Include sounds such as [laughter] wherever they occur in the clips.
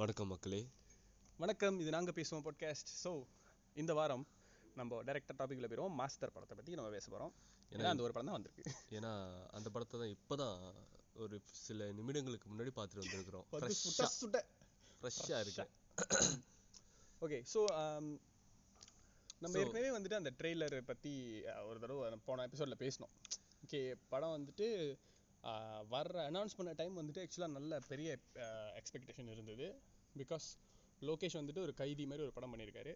வணக்கம் மக்களே. வணக்கம் இது நாங்கள் பேசுவோம் பாட்காஸ்ட் ஸோ இந்த வாரம் நம்ம டைரக்டர் டாபிக்ல போயிடுவோம் மாஸ்டர் படத்தை பற்றி நம்ம பேச போகிறோம் ஏன்னா அந்த ஒரு படம் தான் வந்திருக்கு. ஏன்னா அந்த படத்தை தான் இப்போதான் ஒரு சில நிமிடங்களுக்கு முன்னாடி பார்த்துட்டு வந்திருக்கிறோம். ஃப்ரெஷ்ஷாக இருக்கு ஓகே ஸோ நம்ம ஏற்கனவே வந்துட்டு அந்த ட்ரெய்லர் பற்றி ஒரு தடவை போன எபிசோடில் பேசினோம். ஓகே படம் வந்துட்டு வர்ற அனௌன்ஸ் பண்ண டைம் வந்துட்டு ஆக்சுவலாக நல்ல பெரிய எக்ஸ்பெக்டேஷன் இருந்தது. பிகாஸ் லோகேஷ் வந்துட்டு ஒரு கைதி மாதிரி ஒரு படம் பண்ணியிருக்காரு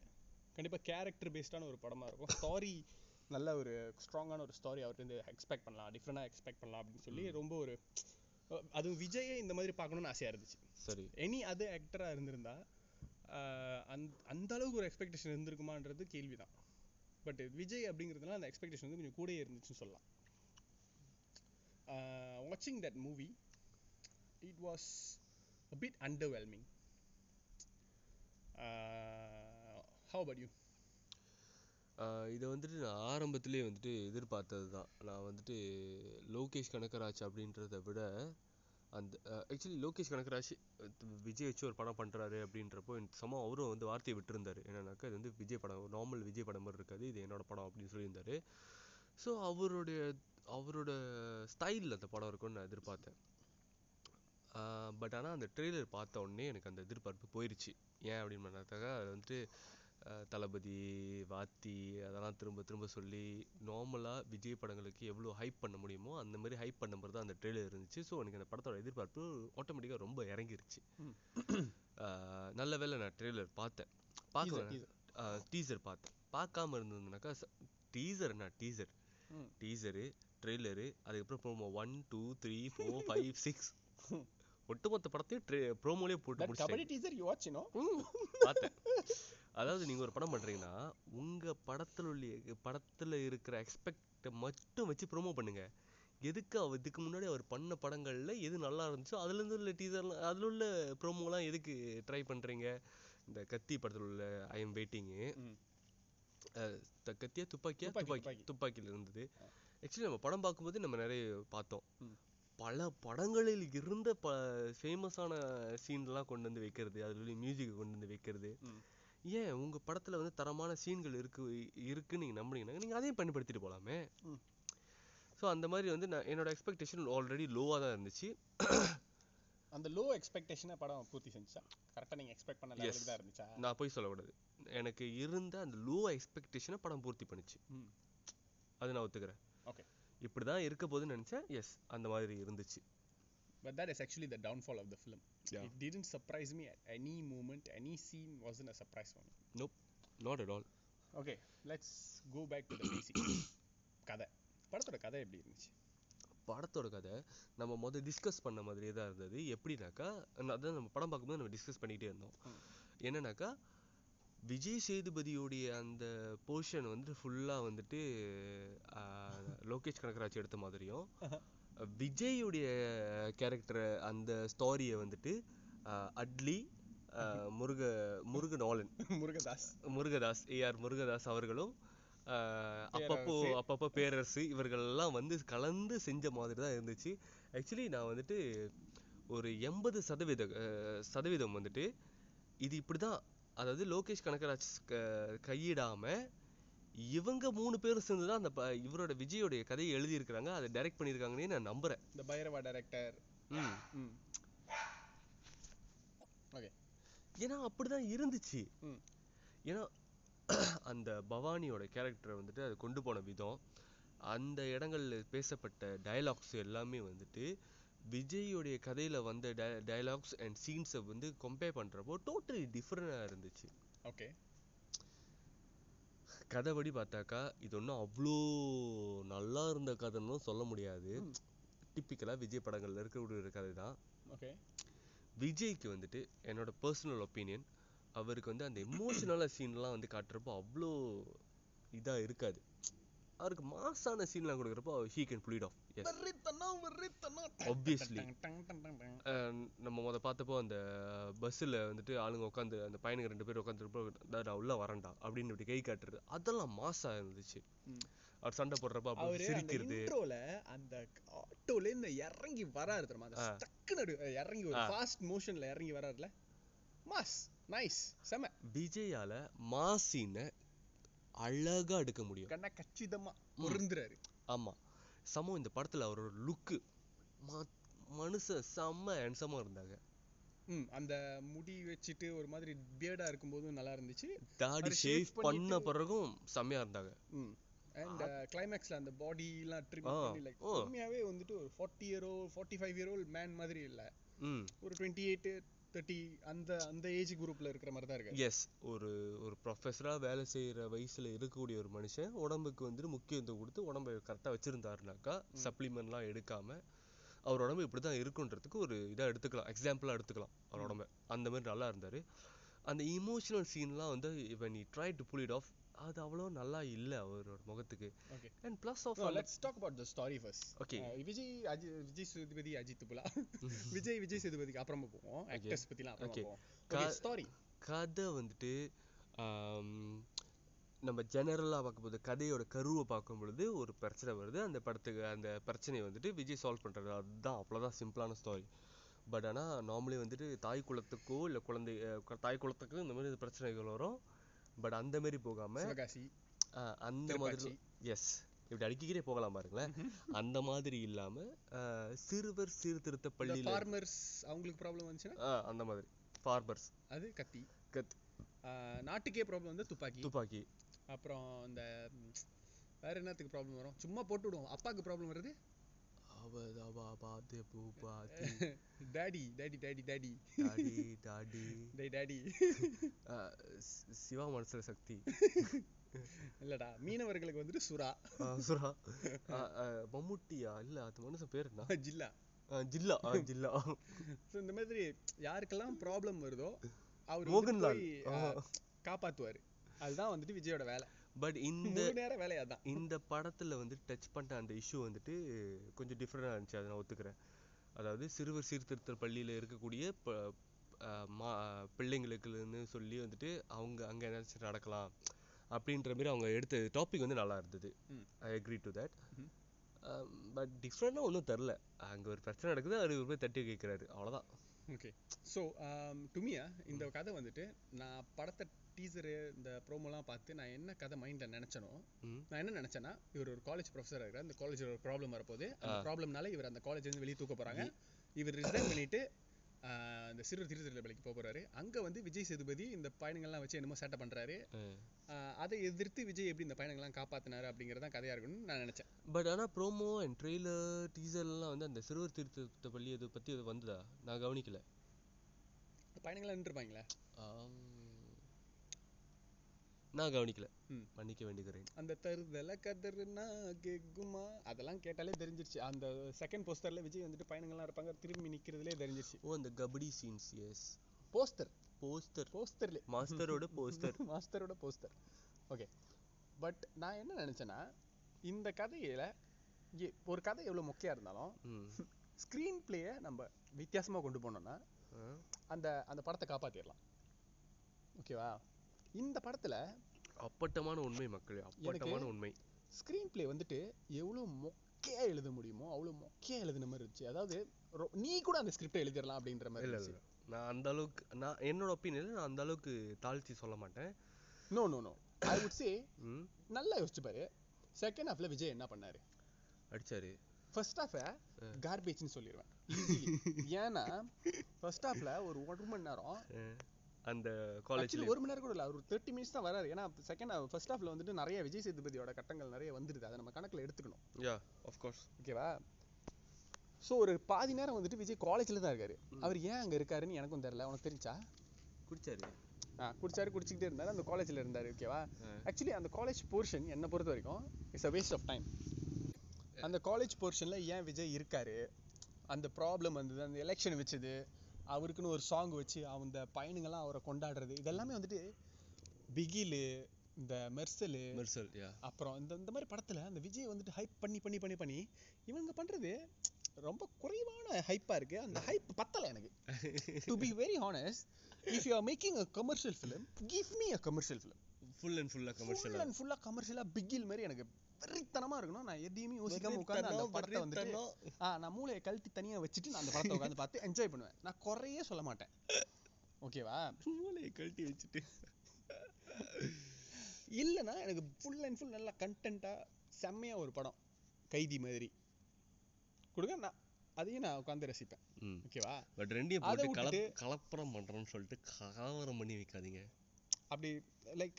கண்டிப்பாக கேரக்டர் பேஸ்டான ஒரு படமாக இருக்கும். ஸ்டாரி நல்ல ஒரு ஸ்ட்ராங்கான ஒரு ஸ்டாரி அவர்கிட்ட எக்ஸ்பெக்ட் பண்ணலாம். டிஃப்ரெண்டாக எக்ஸ்பெக்ட் பண்ணலாம் அப்படின்னு சொல்லி ரொம்ப ஒரு அதுவும் விஜயை இந்த மாதிரி பார்க்கணும்னு ஆசையாக இருந்துச்சு. சரி. எனி அதர் ஆக்டராக இருந்திருந்தா அந்த அந்த அளவுக்கு ஒரு எக்ஸ்பெக்டேஷன் இருந்திருக்குமான்றது கேள்வி தான் பட் விஜய் அப்படிங்கிறதுனால அந்த எக்ஸ்பெக்டேஷன் வந்து கொஞ்சம் கூடயே இருந்துச்சுன்னு சொல்லலாம். வாட்சிங் that movie it was a bit underwhelming. Uh, how about you? Uh, இதை வந்துட்டு நான் ஆரம்பத்திலேயே வந்துட்டு எதிர்பார்த்தது தான். நான் வந்துட்டு லோகேஷ் கனகராஜ் அப்படின்றத விட அந்த uh, ஆக்சுவலி லோகேஷ் கனகராஜ் விஜய் வச்சு ஒரு படம் பண்ணுறாரு அப்படின்றப்போ சமம் சம அவரும் வந்து வார்த்தையை விட்டுருந்தாரு. என்னன்னாக்கா இது வந்து விஜய் படம் நார்மல் விஜய் படம் மாதிரி இருக்காது இது என்னோட படம் அப்படின்னு சொல்லியிருந்தாரு. ஸோ அவருடைய அவரோட ஸ்டைலில் அந்த படம் இருக்கும்னு நான் எதிர்பார்த்தேன். பட் ஆனால் அந்த ட்ரெய்லர் பார்த்த உடனே எனக்கு அந்த எதிர்பார்ப்பு போயிருச்சு. ஏன் அப்படின்னு பண்ணாக்காக அது வந்துட்டு தளபதி வாத்தி அதெல்லாம் திரும்ப திரும்ப சொல்லி நார்மலாக விஜய் படங்களுக்கு எவ்வளோ ஹைப் பண்ண முடியுமோ அந்த மாதிரி ஹைப் பண்ண மாதிரி தான் அந்த ட்ரெய்லர் இருந்துச்சு. ஸோ எனக்கு அந்த படத்தோட எதிர்பார்ப்பு ஆட்டோமேட்டிக்காக ரொம்ப இறங்கிருச்சு. நல்ல வேளை நான் ட்ரெய்லர் பார்த்தேன். Teaser, பார்க்க teaser. டீசர் பார்த்தேன். பார்க்காம இருந்ததுனாக்கா டீசர் என்ன டீசர். டீசரு ட்ரெய்லரு அதுக்கப்புறம் promo one two three four five six ஒட்டுமொத்த படத்தையும் ட்ரெ ப்ரோமோலேயே போட்டு பார்த்தேன் அதாவது நீங்க ஒரு படம் பண்றீங்கன்னா உங்க படத்துல உள்ள படத்துல இருக்கிற எக்ஸ்பெக்ட மட்டும் வச்சு ப்ரோமோ பண்ணுங்க. எதுக்கு அவ இதுக்கு முன்னாடி அவர் பண்ண படங்கள்ல எது நல்லா இருந்துச்சோ அதுல இருந்து உள்ள டீசர்லாம் அதுல உள்ள ப்ரோமோலாம் எதுக்கு ட்ரை பண்றீங்க? இந்த கத்தி படத்துல உள்ள ஐ எம் வெயிட்டிங்கு. கத்தியா துப்பாக்கியா? துப்பாக்கி, துப்பாக்கி துப்பாக்கி. துப்பாக்கியில இருந்தது. ஆக்சுவலி நம்ம படம் பார்க்கும்போது நம்ம நிறைய பார்த்தோம். பல படங்களில் இருந்த ப ஃபேமஸான சீன்லாம் கொண்டு வந்து வைக்கிறது அதுல மியூசிக்கை கொண்டு வந்து வைக்கிறது. ஏன் உங்க படத்துல வந்து தரமான சீன்கள் இருக்கு இருக்குன்னு நீங்க நம்புனீங்கன்னா நீங்க அதையும் பயன்படுத்திட்டு போலாமே. ஸோ அந்த மாதிரி வந்து நான் என்னோட எக்ஸ்பெக்டேஷன் ஆல்ரெடி லோவாக தான் இருந்துச்சு. அந்த லோ எக்ஸ்பெக்டேஷனை படம் பூர்த்தி செஞ்சா கரெக்டாக நீங்கள் எக்ஸ்பெக்ட் பண்ண லெவலுக்கு தான் இருந்துச்சா? நான் போய் சொல்லக்கூடாது எனக்கு இருந்த அந்த லோ எக்ஸ்பெக்டேஷனை படம் பூர்த்தி பண்ணுச்சு. அது நான் ஒத்துக்கிறேன். ஓகே இப்படி தான் இருக்க போகுதுன்னு நினைச்சேன் எஸ் அந்த மாதிரி இருந்துச்சு But that is actually the downfall of the film. Yeah. It didn't surprise me at any moment. Any scene wasn't a surprise for me. Nope not at all Okay, let's go back to the basics. [coughs] கதை படத்தோட கதை எப்படி இருந்துச்சு படத்தோட கதை நம்ம முதல் discuss பண்ண மாதிரியே தான் இருந்தது எப்படின்னாக்கா அதான் நம்ம படம் பார்க்கும்போது நம்ம டிஸ்கஸ் பண்ணிகிட்டே இருந்தோம் ம். என்னன்னாக்கா விஜய் சேதுபதியோடைய அந்த போர்ஷன் வந்துட்டு ஃபுல்லாக வந்துட்டு லோகேஷ் கனகராஜ் எடுத்த மாதிரியும் விஜயுடைய கேரக்டர் அந்த ஸ்டாரியை வந்துட்டு அட்லி முருக முருகநாளன் முருகதாஸ். முருகதாஸ் ஏஆர் முருகதாஸ் அவர்களும் அப்பப்போ. அப்பப்போ பேரரசு இவர்கள் எல்லாம் வந்து கலந்து செஞ்ச மாதிரி தான் இருந்துச்சு. ஆக்சுவலி நான் வந்துட்டு ஒரு எண்பது சதவீத சதவீதம் வந்துட்டு இது இப்படிதான் அதாவது லோகேஷ் கனகராஜ் க- கையிடாம இவங்க மூணு பேரும் சேர்ந்து தான் அந்த ப- இவரோட விஜயோடைய கதையை எழுதியிருக்கிறாங்க. அதை டைரக்ட் பண்ணியிருக்காங்கன்னே நான் நம்புறேன். இந்த பைரவா டைரக்டர் ம். ஓகே ஏன்னா அப்படிதான் இருந்துச்சு. ஏன்னா [clears throat] அந்த பவானியோட கேரக்டரை வந்துட்டு அது கொண்டு போன விதம். அந்த இடங்கள்ல பேசப்பட்ட டயலாக்ஸ் எல்லாமே வந்துட்டு விஜயோடைய கதையில வந்த டயலாக்ஸ் அண்ட் சீன்ஸை வந்து கம்பேர் பண்றப்போ டோட்டலி டிஃப்ரெண்டாக இருந்துச்சு. ஓகே கதைப்படி பார்த்தாக்கா இது ஒன்றும் அவ்வளோ நல்லா இருந்த கதைன்னு சொல்ல முடியாது. டிப்பிக்கலாக விஜய் படங்கள்ல இருக்கக்கூடிய ஒரு கதை தான் ஓகே விஜய்க்கு வந்துட்டு என்னோட பர்சனல் ஒப்பீனியன் அவருக்கு வந்து அந்த எமோஷனலான சீன்லாம் வந்து காட்டுறப்போ அவ்வளோ இதா இருக்காது. அவருக்கு மாசான சீன்லாம் கொடுக்குறப்போ he can it of [laughs] tongue. நம்ம முத பார்த்தப்போ அந்த பஸ்ஸில் வந்துட்டு ஆளுங்க உட்காந்து அந்த பையனுங்க ரெண்டு பேர் உட்காந்துருப்போ நான் உள்ள வரேன்டா அப்படின்னு இப்படி கை காட்டுறது. அதெல்லாம் மாசா இருந்துச்சு. அவர் சண்டை போடுறப்ப அப்படி சிரிக்கிறது. இன்ட்ரோல அந்த ஆட்டோல இருந்து இறங்கி வராரு தெரியுமா? அந்த அப்படி இறங்கி ஒரு. ஃபாஸ்ட் மோஷன்ல இறங்கி வராருல. மாஸ் நைஸ் செம. விஜயால மாசின அழகா எடுக்க முடியும். கண்ணா கச்சிதமா பொருந்துறாரு. ஆமா. சமம் இந்த படத்துல அவரோட லுக்கு. மனுஷன் செம்ம ஹேண்ட்ஸமா இருந்தாங்க. ம் அந்த முடி வச்சுட்டு ஒரு மாதிரி பியர்டா இருக்கும்போதும் நல்லா இருந்துச்சு. தாடி ஷேவ் பண்ண பிறகும் செம்மையா இருந்தாங்க. ம் அண்ட் கிளைமேக்ஸ்ல அந்த பாடி எல்லாம் ட்ரிம் பண்ணி லைக் ஓ. உண்மையாவே வந்துட்டு ஒரு forty year old forty five year old man மாதிரி இல்ல. ஒரு டுவெண்ட்டி எயிட் தேர்ட்டி அந்த அந்த ஏஜ் குரூப்ல இருக்கிற மாதிரி தான் இருக்கு எஸ் ஒரு ஒரு ப்ரொஃபஸரா வேலை செய்யற வயசுல இருக்கக்கூடிய ஒரு மனுஷன் உடம்புக்கு வந்துட்டு முக்கியத்துவம் கொடுத்து உடம்ப கரெக்டா வச்சிருந்தாருனாக்கா சப்ளிமெண்ட்லாம் எடுக்காம அவர் உடம்பு இப்படிதான் இருக்குன்றதுக்கு ஒரு இதா எடுத்துக்கலாம் எக்ஸாம்பிளா எடுத்துக்கலாம் அவர் உடம்ப. அந்த மாதிரி நல்லா இருந்தாரு. அந்த இமோஷனல் சீன்லாம் வந்து when he tried to pull it off அது அவ்வளோ நல்லா இல்ல அவரோட முகத்துக்கு. Okay and plus off talk about the story first. Okay. Uh, Vijay அஜி விஜய் சேதுபதி அஜித் புலா விஜய் விஜய் சேதுபதிக்கு அப்புறமா போவோம். ஆக்டர்ஸ். போவோம். ஓகே ஸ்டாரி கதை வந்துட்டு ஆம், நம்ம ஜெனரலாக பார்க்கும்போது கதையோட கருவை பார்க்கும் பொழுது ஒரு பிரச்சனை வருது. அந்த படத்துக்கு அந்த பிரச்சனையை வந்துட்டு விஜய் சால்வ் பண்றது அதுதான் அவ்வளோதான் சிம்பிளான ஸ்டோரி பட் ஆனா நார்மலி வந்துட்டு தாய் குலத்துக்கோ இல்லை குழந்தை தாய் குலத்துக்கோ இந்த மாதிரி பிரச்சனைகள் வரும். பட் அந்த மாதிரி போகாம சிவகாசி அஹ், அந்த மாதிரி எஸ் இப்படி அடிக்கிக்கிட்டே போகலாம் பாருங்களேன். அந்த மாதிரி இல்லாம சிறுவர் சீர்திருத்த பள்ளியில ஃபார்மர்ஸ் அவங்களுக்கு ப்ராப்ளம் வந்துச்சுன்னா? அந்த மாதிரி. ஃபார்மர்ஸ் அது கத்தி. கத் Uh, நாட்டுக்கே ப்ராப்ளம் வந்து துப்பாக்கி. துப்பாக்கி. அப்புறம் இந்த ம், வேற என்னத்துக்கு ப்ராப்ளம் வரும்? சும்மா போட்டு விடுவோம். அப்பாவுக்கு ப்ராப்ளம் வருது? Daddy daddy daddy daddy daddy daddy டே டாடி அஹ், சி- சிவா மனசுல சக்தி இல்லடா மீனவர்களுக்கு வந்துட்டு சுறா. சுரா அஹ், [laughs] மம்முட்டியா? இல்ல அது மனுஷன் பேர் என்ன ஜில்லா. ஜில்லா. ஜில்லா. ஸோ இந்த மாதிரி யாருக்கெல்லாம் ப்ராப்ளம் வருதோ அவர் மோகன்லால். காப்பாத்துவாரு. அதுதான் வந்துட்டு விஜயோட வேலை. பட் இந்த முழு நேர வேலை அதான். இந்த படத்துல வந்து டச் பண்ண அந்த இஷ்யூ வந்துட்டு கொஞ்சம் டிஃப்ரெண்டா இருந்துச்சு. அதை நான் ஒத்துக்கிறேன். அதாவது சிறுவர் சீர்திருத்த பள்ளியில இருக்கக்கூடிய ப- மா பிள்ளைங்களுக்குன்னு சொல்லி வந்துட்டு அவங்க அங்க ஏதாச்சும் நடக்கலாம் அப்படின்ற மாதிரி அவங்க எடுத்த டாபிக் வந்து நல்லா இருந்தது. I agree to that. But டிஃப்ரெண்டாக ஒன்றும் தெரில அங்க ஒரு பிரச்சனை நடக்குது இவர் போய் தட்டி கேட்குறாரு அவ்வளவுதான். ஓகே ஸோ டுமியா இந்த கதை வந்துட்டு நான் படத்தை டீசரு இந்த ப்ரோமோலாம் பார்த்து நான் என்ன கதை மைண்டில் நினச்சனோ நான் என்ன நினச்சேன்னா இவர் ஒரு காலேஜ் ப்ரொஃபஸராக இருக்கிறார் அந்த காலேஜில் ஒரு ப்ராப்ளம் வரப்போகுது. அந்த ப்ராப்ளம்னால இவர் அந்த காலேஜ்லேருந்து வெளியே தூக்க போகிறாங்க இவர் ரிசைன் பண்ணிட்டு ஆஹ், இந்த சிறு திருத்தல பள்ளிக்கு போக போறாரு. அங்க வந்து விஜய் சேதுபதி இந்த பயணங்கள்லாம் வச்சு என்னமோ சேட்டை பண்றாரு. அதை எதிர்த்து விஜய் எப்படி இந்த பயணங்கள்லாம் காப்பாத்தினாரு அப்படிங்கறது தான் கதையா இருக்கும்னு நான் நினைச்சேன். பட் ஆனா ப்ரோமோ அண்ட் ட்ரெய்லர் டீசர்லாம் வந்து அந்த சிறுவர் திருத்த பள்ளி அதை பத்தி அது வந்ததா? நான் கவனிக்கல. பயணங்கள்லாம் நின்றுப்பாங்களே. நான் கவனிக்கல. மன்னிக்க வேண்டுகிறேன் அந்த தருதல கதறுனா கெகுமா அதெல்லாம் கேட்டாலே தெரிஞ்சிருச்சு. அந்த செகண்ட் போஸ்டர்ல விஜய் வந்துட்டு பயணங்கள்லாம் இருப்பாங்க திரும்பி நிக்கிறதுலே தெரிஞ்சிருச்சு. ஓ அந்த kabaddi scenes yes poster poster போஸ்டர்ல மாஸ்டரோட போஸ்டர் மாஸ்டரோட போஸ்டர் ஓகே பட் நான் என்ன நினைச்சேன்னா இந்த கதையில ஒரு கதை எவ்வளவு மொக்கையா இருந்தாலும் ஸ்க்ரீன் பிளேயை [laughs] நம்ம வித்தியாசமா கொண்டு போனோம்னா. அந்த அந்த படத்தை காப்பாத்திடலாம். ஓகேவா இந்த படத்துல அப்பட்டமான உண்மை மக்களே அப்பட்டமான உண்மை. ஸ்க்ரீன் பிளே வந்துட்டு எவ்வளவு மொக்கையா எழுத முடியுமோ அவ்வளவு மொக்கையா எழுதின மாதிரி இருந்துச்சு. அதாவது நீ கூட அந்த ஸ்கிரிப்டை எழுதிடலாம் அப்படின்ற மாதிரி இல்ல நான் அந்த அளவுக்கு நான் என்னோட ஒப்பீனியன் நான் அந்த அளவுக்கு தாழ்த்தி சொல்ல மாட்டேன். No no no I would say நல்லா யோசிச்சு பாரு. செகண்ட் ஹாஃப்ல விஜய் என்ன பண்ணாரு? அடிச்சாரு. ஃபர்ஸ்ட் ஹாஃப கார்பேஜ்னு சொல்லிடுவேன். ஏன்னா ஃபர்ஸ்ட் ஹாஃப்ல ஒரு ஒரு மணி நேரம். அந்த காலேஜ்ல ஒரு மணி நேரம் கூட இல்ல. ஒரு தேர்ட்டி மினிட்ஸ் தான் வராரு. ஏன்னா செகண்ட் ஃபர்ஸ்ட் ஹாஃப்ல வந்துட்டு நிறைய விஜய் சேதுபதியோட கட்டங்கள் நிறைய வந்துருது. அதை நம்ம கணக்குல எடுத்துக்கணும். யா ஆஃப் கோர்ஸ் ஓகேவா ஸோ ஒரு பாதி நேரம் வந்துட்டு விஜய் காலேஜ்ல தான் இருக்காரு. அவர் ஏன் அங்க இருக்காருன்னு எனக்கும் தெரியல. உனக்கு தெரிஞ்சா? குடிச்சாரு. ஆ குடிச்சாரு குடிச்சிக்கிட்டே இருந்தாரு. அந்த காலேஜ்ல இருந்தாரு. ஓகேவா. ஆக்சுவலி அந்த காலேஜ் போர்ஷன் என்ன பொறுத்த வரைக்கும் it's a waste of time அந்த காலேஜ் போர்ஷன்ல ஏன் விஜய் இருக்காரு? அந்த ப்ராப்ளம் வந்தது அந்த எலெக்ஷன் வச்சது அவருக்குன்னு ஒரு சாங் வச்சு அந்த பையனுங்கெல்லாம் அவரை கொண்டாடுறது இதெல்லாமே வந்துட்டு பிகிலு இந்த மெர்சலு மெர்சல் அப்புறம் இந்த இந்த மாதிரி படத்துல அந்த விஜய் வந்துட்டு ஹைப் பண்ணி பண்ணி பண்ணி பண்ணி இவங்க பண்றது ரொம்ப குறைவான ஹைப்பா இருக்கு. அந்த ஹைப் பத்தல எனக்கு. To be very honest if you are making a commercial film give me a commercial film full and ஃபுல்லா ஃபுல் கமர்ஷியலா அண்ட் ஃபுல்லா கமர்ஷியலா பிகில் மாதிரி எனக்கு வெறித்தனமா இருக்கணும். நான் எதையுமே யோசிக்காம உட்கார்ந்து அந்த படத்தை வந்துட்டு ஆ நான் மூளையை கழட்டி தனியா வச்சுட்டு நான் அந்த படத்தை உட்கார்ந்து பார்த்து என்ஜாய் பண்ணுவேன். நான் குறையே சொல்ல மாட்டேன். ஓகேவா? மூளையை கழட்டி வச்சுட்டு. இல்லைன்னா எனக்கு ஃபுல் அண்ட் ஃபுல் நல்லா கண்டென்ட்டாக செம்மையா ஒரு படம். கைதி மாதிரி. கொடுங்க நான் அதையும் நான் உட்காந்து ரசிப்பேன். ஓகேவா? பட் ரெண்டையும் போட்டு கலப் விட்டுட்டு- கலப்படம் பண்றோம்னு சொல்லிட்டு கலவரம் பண்ணி வைக்காதீங்க. அப்படி லைக்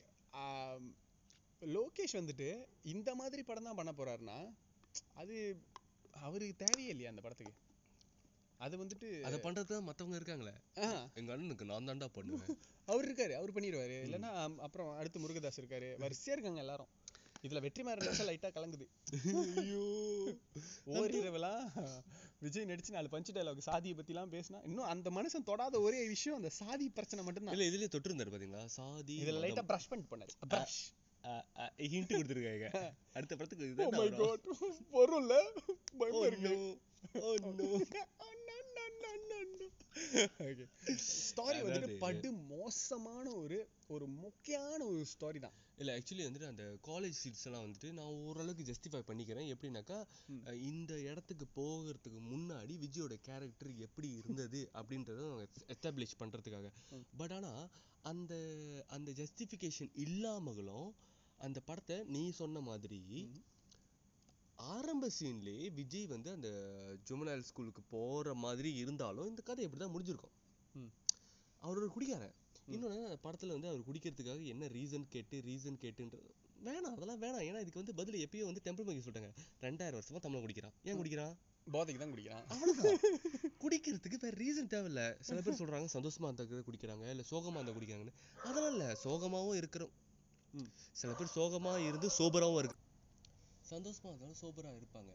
லோகேஷ் வந்துட்டு இந்த மாதிரி படம் தான் பண்ண போறாருன்னா அது அவருக்கு தேவையே இல்லையா அந்த படத்துக்கு? அது வந்துட்டு அதை பண்றது மத்தவங்க இருக்காங்களே. எங்க அண்ணனுக்கு நான் தான்டா பண்ணுவேன். அவர் இருக்காரு அவர் பண்ணிடுவாரு. இல்லைன்னா அப்புறம் அடுத்து முருகதாஸ் இருக்காரு. வரிசையா இருக்காங்க எல்லாரும். இதுல வெற்றிமாறன் லைட்டா கலங்குது. ஐயோ. ஓரிரவெல்லாம் விஜய் நடிச்சு நாலு பஞ்சு டைலாக் சாதியை பத்திலாம் பேசினா இன்னும் அந்த மனுஷன் தொடாத ஒரே விஷயம் அந்த சாதி பிரச்சனை மட்டும்தான். இல்ல இதுலயே தொட்டிருந்தாரு பாத்தீங்களா? சாதி இதுல லைட்டா பிரஷ் பண்ணிட்டு பண்ணாரு பிரஷ் ஹிண்ட் கொடுத்துருக்காங்க. அடுத்த படத்துக்கு ஓ இதுதான் மை வரும். காட் வரும்ல? பயமா Oh இருக்கு. no. Oh. ஸ்டாரி [laughs] வந்துட்டு படு மோசமான ஒரு ஒரு முக்கியமான ஒரு ஸ்டாரி தான். இல்ல ஆக்சுவலி வந்துட்டு அந்த காலேஜ் சீட்ஸ் எல்லாம் வந்துட்டு நான் ஓரளவுக்கு ஜஸ்டிஃபை பண்ணிக்கிறேன். எப்படின்னாக்கா இந்த இடத்துக்கு போகிறதுக்கு முன்னாடி விஜயோட கேரக்டர் எப்படி இருந்தது அப்படின்றத எஸ்டாப்ளிஷ் பண்றதுக்காக. பட் ஆனா அந்த அந்த ஜஸ்டிஃபிகேஷன் இல்லாமலும் அந்த படத்தை நீ சொன்ன மாதிரி. ஆரம்ப சீன்லயே விஜய் வந்து அந்த ஜுமனால் ஸ்கூலுக்கு போற மாதிரி இருந்தாலும் இந்த கதை இப்படிதான் முடிஞ்சிருக்கும். ம். அவர் ஒரு குடிகாரன். இன்னொன்னு படத்துல வந்து அவர் குடிக்கிறதுக்காக என்ன ரீசன் கேட்டு ரீசன் கேட்டுன்றது வேணாம் அதெல்லாம் வேணாம். ஏன்னா இதுக்கு வந்து பதில் எப்பயோ வந்து டெம்பிள் மகி சொல்லிட்டாங்க. ரெண்டாயிரம் வருஷமா தமிழ் குடிக்கிறான். ஏன் குடிக்கிறான்? போதைக்கு தான் குடிக்கிறான். அவ்வளவுதான். குடிக்கிறதுக்கு வேற ரீசன் தேவையில்ல. சில பேர் சொல்றாங்க சந்தோஷமா இருந்தா குடிக்கிறாங்க இல்ல சோகமா இருந்தா குடிக்கிறாங்கன்னு. அதெல்லாம் இல்ல சோகமாவும் இருக்கிறோம். சில பேர் சோகமா இருந்து சோபராவும் இருக்கு சந்தோஷமா இருந்தாலும் சோபரா இருப்பாங்க.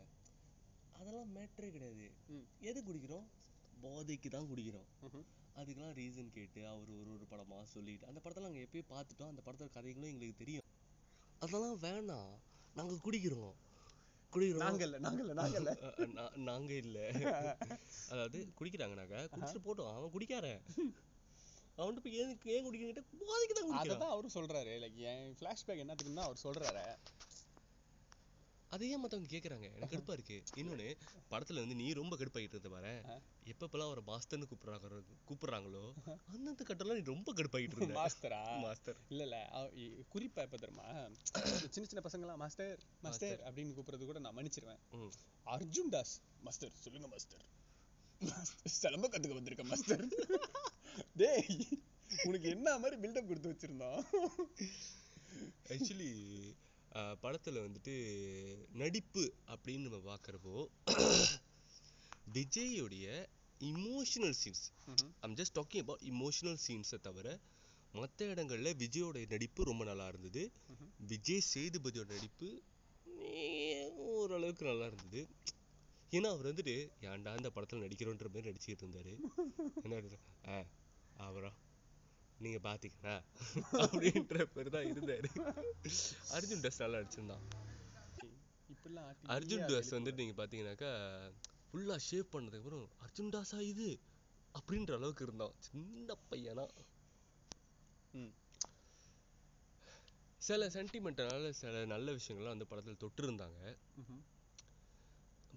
அதெல்லாம் மேட்டரே கிடையாது. ம். எது குடிக்கிறோம்? போதைக்கு தான் குடிக்கிறோம். அதுக்கெல்லாம் ரீசன் கேட்டு அவர் ஒரு ஒரு படமா சொல்லிட்டு அந்த படத்தெல்லாம் நாங்க எப்பயும் பார்த்துட்டோம். அந்த படத்தோட கதைகளும் எங்களுக்கு தெரியும். அதெல்லாம் வேணாம். நாங்க குடிக்கிறோம். குடிக்கிறோம். நாங்க இல்ல நாங்க இல்ல நாங்க இல்ல. அ, [laughs] அ, நா- நாங்க இல்ல. [laughs] அதாவது குடிக்கிறாங்கனாக்க குடிச்சிட்டு போட்டோம். அவன் குடிக்காரன். அவன்கிட்ட போய் ஏன் ஏன் குடிக்கிறீங்க போதைக்கு தான் குடிக்கிறான். அததான் அவரும் சொல்றாரு. லைக் என் ஃபிளாஷ்பேக் என்னத்துக்குன்னா அவர் சொல்றாரு? அதை ஏன் மத்தவங்க கேக்குறாங்க. எனக்கு கடுப்பா இருக்கு. இன்னொன்னு படத்துல வந்து நீ ரொம்ப கடுப்பாயிட்டு இருந்த பாரு. எப்பப்பெல்லாம் அவரை மாஸ்டர்னு கூப்பிடுறாங்க கூப்பிடுறாங்களோ அந்தந்த கட்டெல்லாம் நீ ரொம்ப கடுப்பாயிட்டு இருந்த. மாஸ்டரா மாஸ்டர் இல்ல இல்ல. அவ- இ- குறிப்பா எப்ப தெரியுமா? [coughs] சின்ன சின்ன பசங்கலாம் மாஸ்டர் மாஸ்டர் அப்படின்னு கூப்பிடுறது கூட நான் மன்னிச்சிருவேன். ம். அர்ஜுன் தாஸ் மாஸ்டர் சொல்லுங்க மாஸ்டர் [laughs] சிலம்ப கத்துக்க வந்திருக்க மாஸ்டர் [laughs] டேய் உனக்கு என்ன மாதிரி பில்டப் கொடுத்து வச்சிருந்தோம் ஆக்சுவலி படத்துல வந்துட்டு நடிப்பு அப்படின்னு நம்ம பார்க்கறப்போ விஜயோடைய emotional scenes I'm just talking about emotional சீன்ஸை தவிர மற்ற இடங்கள்ல விஜயோட நடிப்பு ரொம்ப நல்லா இருந்தது. விஜய் சேதுபதியோட நடிப்பு ஓரளவுக்கு நல்லா இருந்தது. ஏன்னா அவர் வந்துட்டு ஏன்டா இந்த படத்துல நடிக்கிறோன்ற மாதிரி நடிச்சுக்கிட்டு இருந்தாரு? [laughs] என்ன அவரா நீங்க பாத்தீங்களா? அப்படின்ற பேர் தான் இருந்தாரு. அர்ஜுன் டஸ் நல்லா ஆட்டி அர்ஜுன் தாஸ் வந்துட்டு நீங்க பாத்தீங்கன்னாக்கா ஃபுல்லா ஷேவ் பண்ணதுக்கு அப்புறம் அர்ஜுன் தாஸா இது? அப்படின்ற அளவுக்கு இருந்தான். சின்ன பையனா. சில சென்டிமெண்ட்னால சில நல்ல விஷயங்கள்லாம் அந்த படத்துல தொட்டிருந்தாங்க.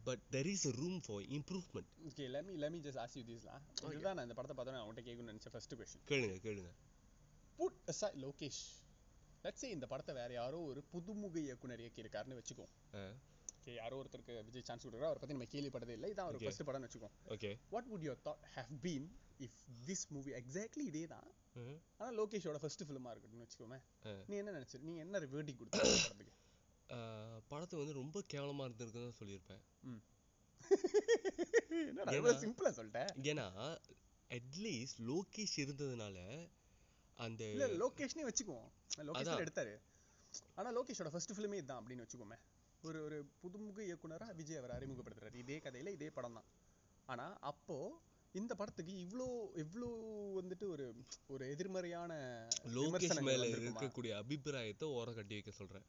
But there is room for improvement Okay, let me let me just ask you this lah. இதுதான் நான் இந்த படத்தை பார்த்தா நான் உன்கிட்ட கேட்கணும்னு நினைச்ச ஃபர்ஸ்ட் கொஸ்டின் கேளுங்க கேளுங்க. Put aside Lokesh let's say இந்த படத்தை வேற யாரோ ஒரு புதுமுக இயக்குனர் இயக்கியிருக்காருன்னு வச்சுக்கோ. ஓகே யாரோ ஒருத்தருக்கு விஜய் சான்ஸ் கொடுக்குறா அவரை பத்தி நம்ம கேள்விப்பட்டதே இல்லை இதான் Okay. ஃபர்ஸ்ட் படம்னு வச்சுக்கோ. Okay what would your thought have been if this movie exactly இதே தான் ஆனா லோகேஷோட ஃபர்ஸ்ட் ஃபிலிமா இருக்கட்டும்னு வச்சுக்கோமே. நீ என்ன நினைச்ச நீ என்ன வேர்டி கொடுத்த படத்துக்கு? படத்தை வந்து ரொம்ப கேவலமா இருந்திருக்குன்னு தான் சொல்லியிருப்பேன். சிம்பிளா [laughs] சொல்லிட்டேன் ஏன்னா அட்லீஸ்ட் லோகேஷ் இருந்ததுனால அந்த இல்ல லோகேஷ்னே வச்சுக்குவோம். லோகேஷ் எடுத்தாரு. ஆனா லோகேஷோட ஃபர்ஸ்ட் ஃபிலிமே இதுதான் அப்படின்னு வச்சுக்கோமே. ஒரு ஒரு புதுமுக இயக்குனரா விஜய் அவர் அறிமுகப்படுத்துறாரு. இதே கதையில இதே படம் தான். ஆனா அப்போ இந்த படத்துக்கு இவ்ளோ இவ்ளோ வந்துட்டு ஒரு ஒரு எதிர்மறையான லோகேஷ் மேல? இருக்கக்கூடிய அபிப்பிராயத்தை ஓரம் கட்டி வைக்க சொல்றேன்.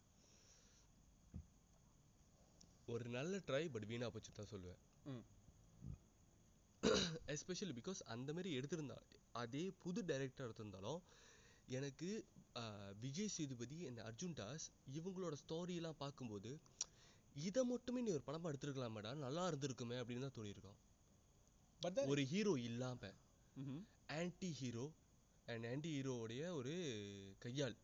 ஒரு நல்ல ட்ரை பட் வீணா போச்சு தான் சொல்லுவேன். எஸ்பெஷலி பிகாஸ் அந்த மாதிரி எடுத்திருந்தா அதே புது டைரக்டர் எடுத்திருந்தாலும் எனக்கு விஜய் சேதுபதி and அர்ஜுன் தாஸ் இவங்களோட ஸ்டோரி எல்லாம் பார்க்கும்போது இதை மட்டுமே நீ ஒரு படமா எடுத்திருக்கலாமேடா நல்லா இருந்திருக்குமே அப்படின்னு தான் தோணியிருக்கோம் then- ஒரு ஹீரோ இல்லாம ம்ஹும். ஆன்டி ஹீரோ அண்ட் ஆன்டி ஹீரோவுடைய ஒரு கையாள்.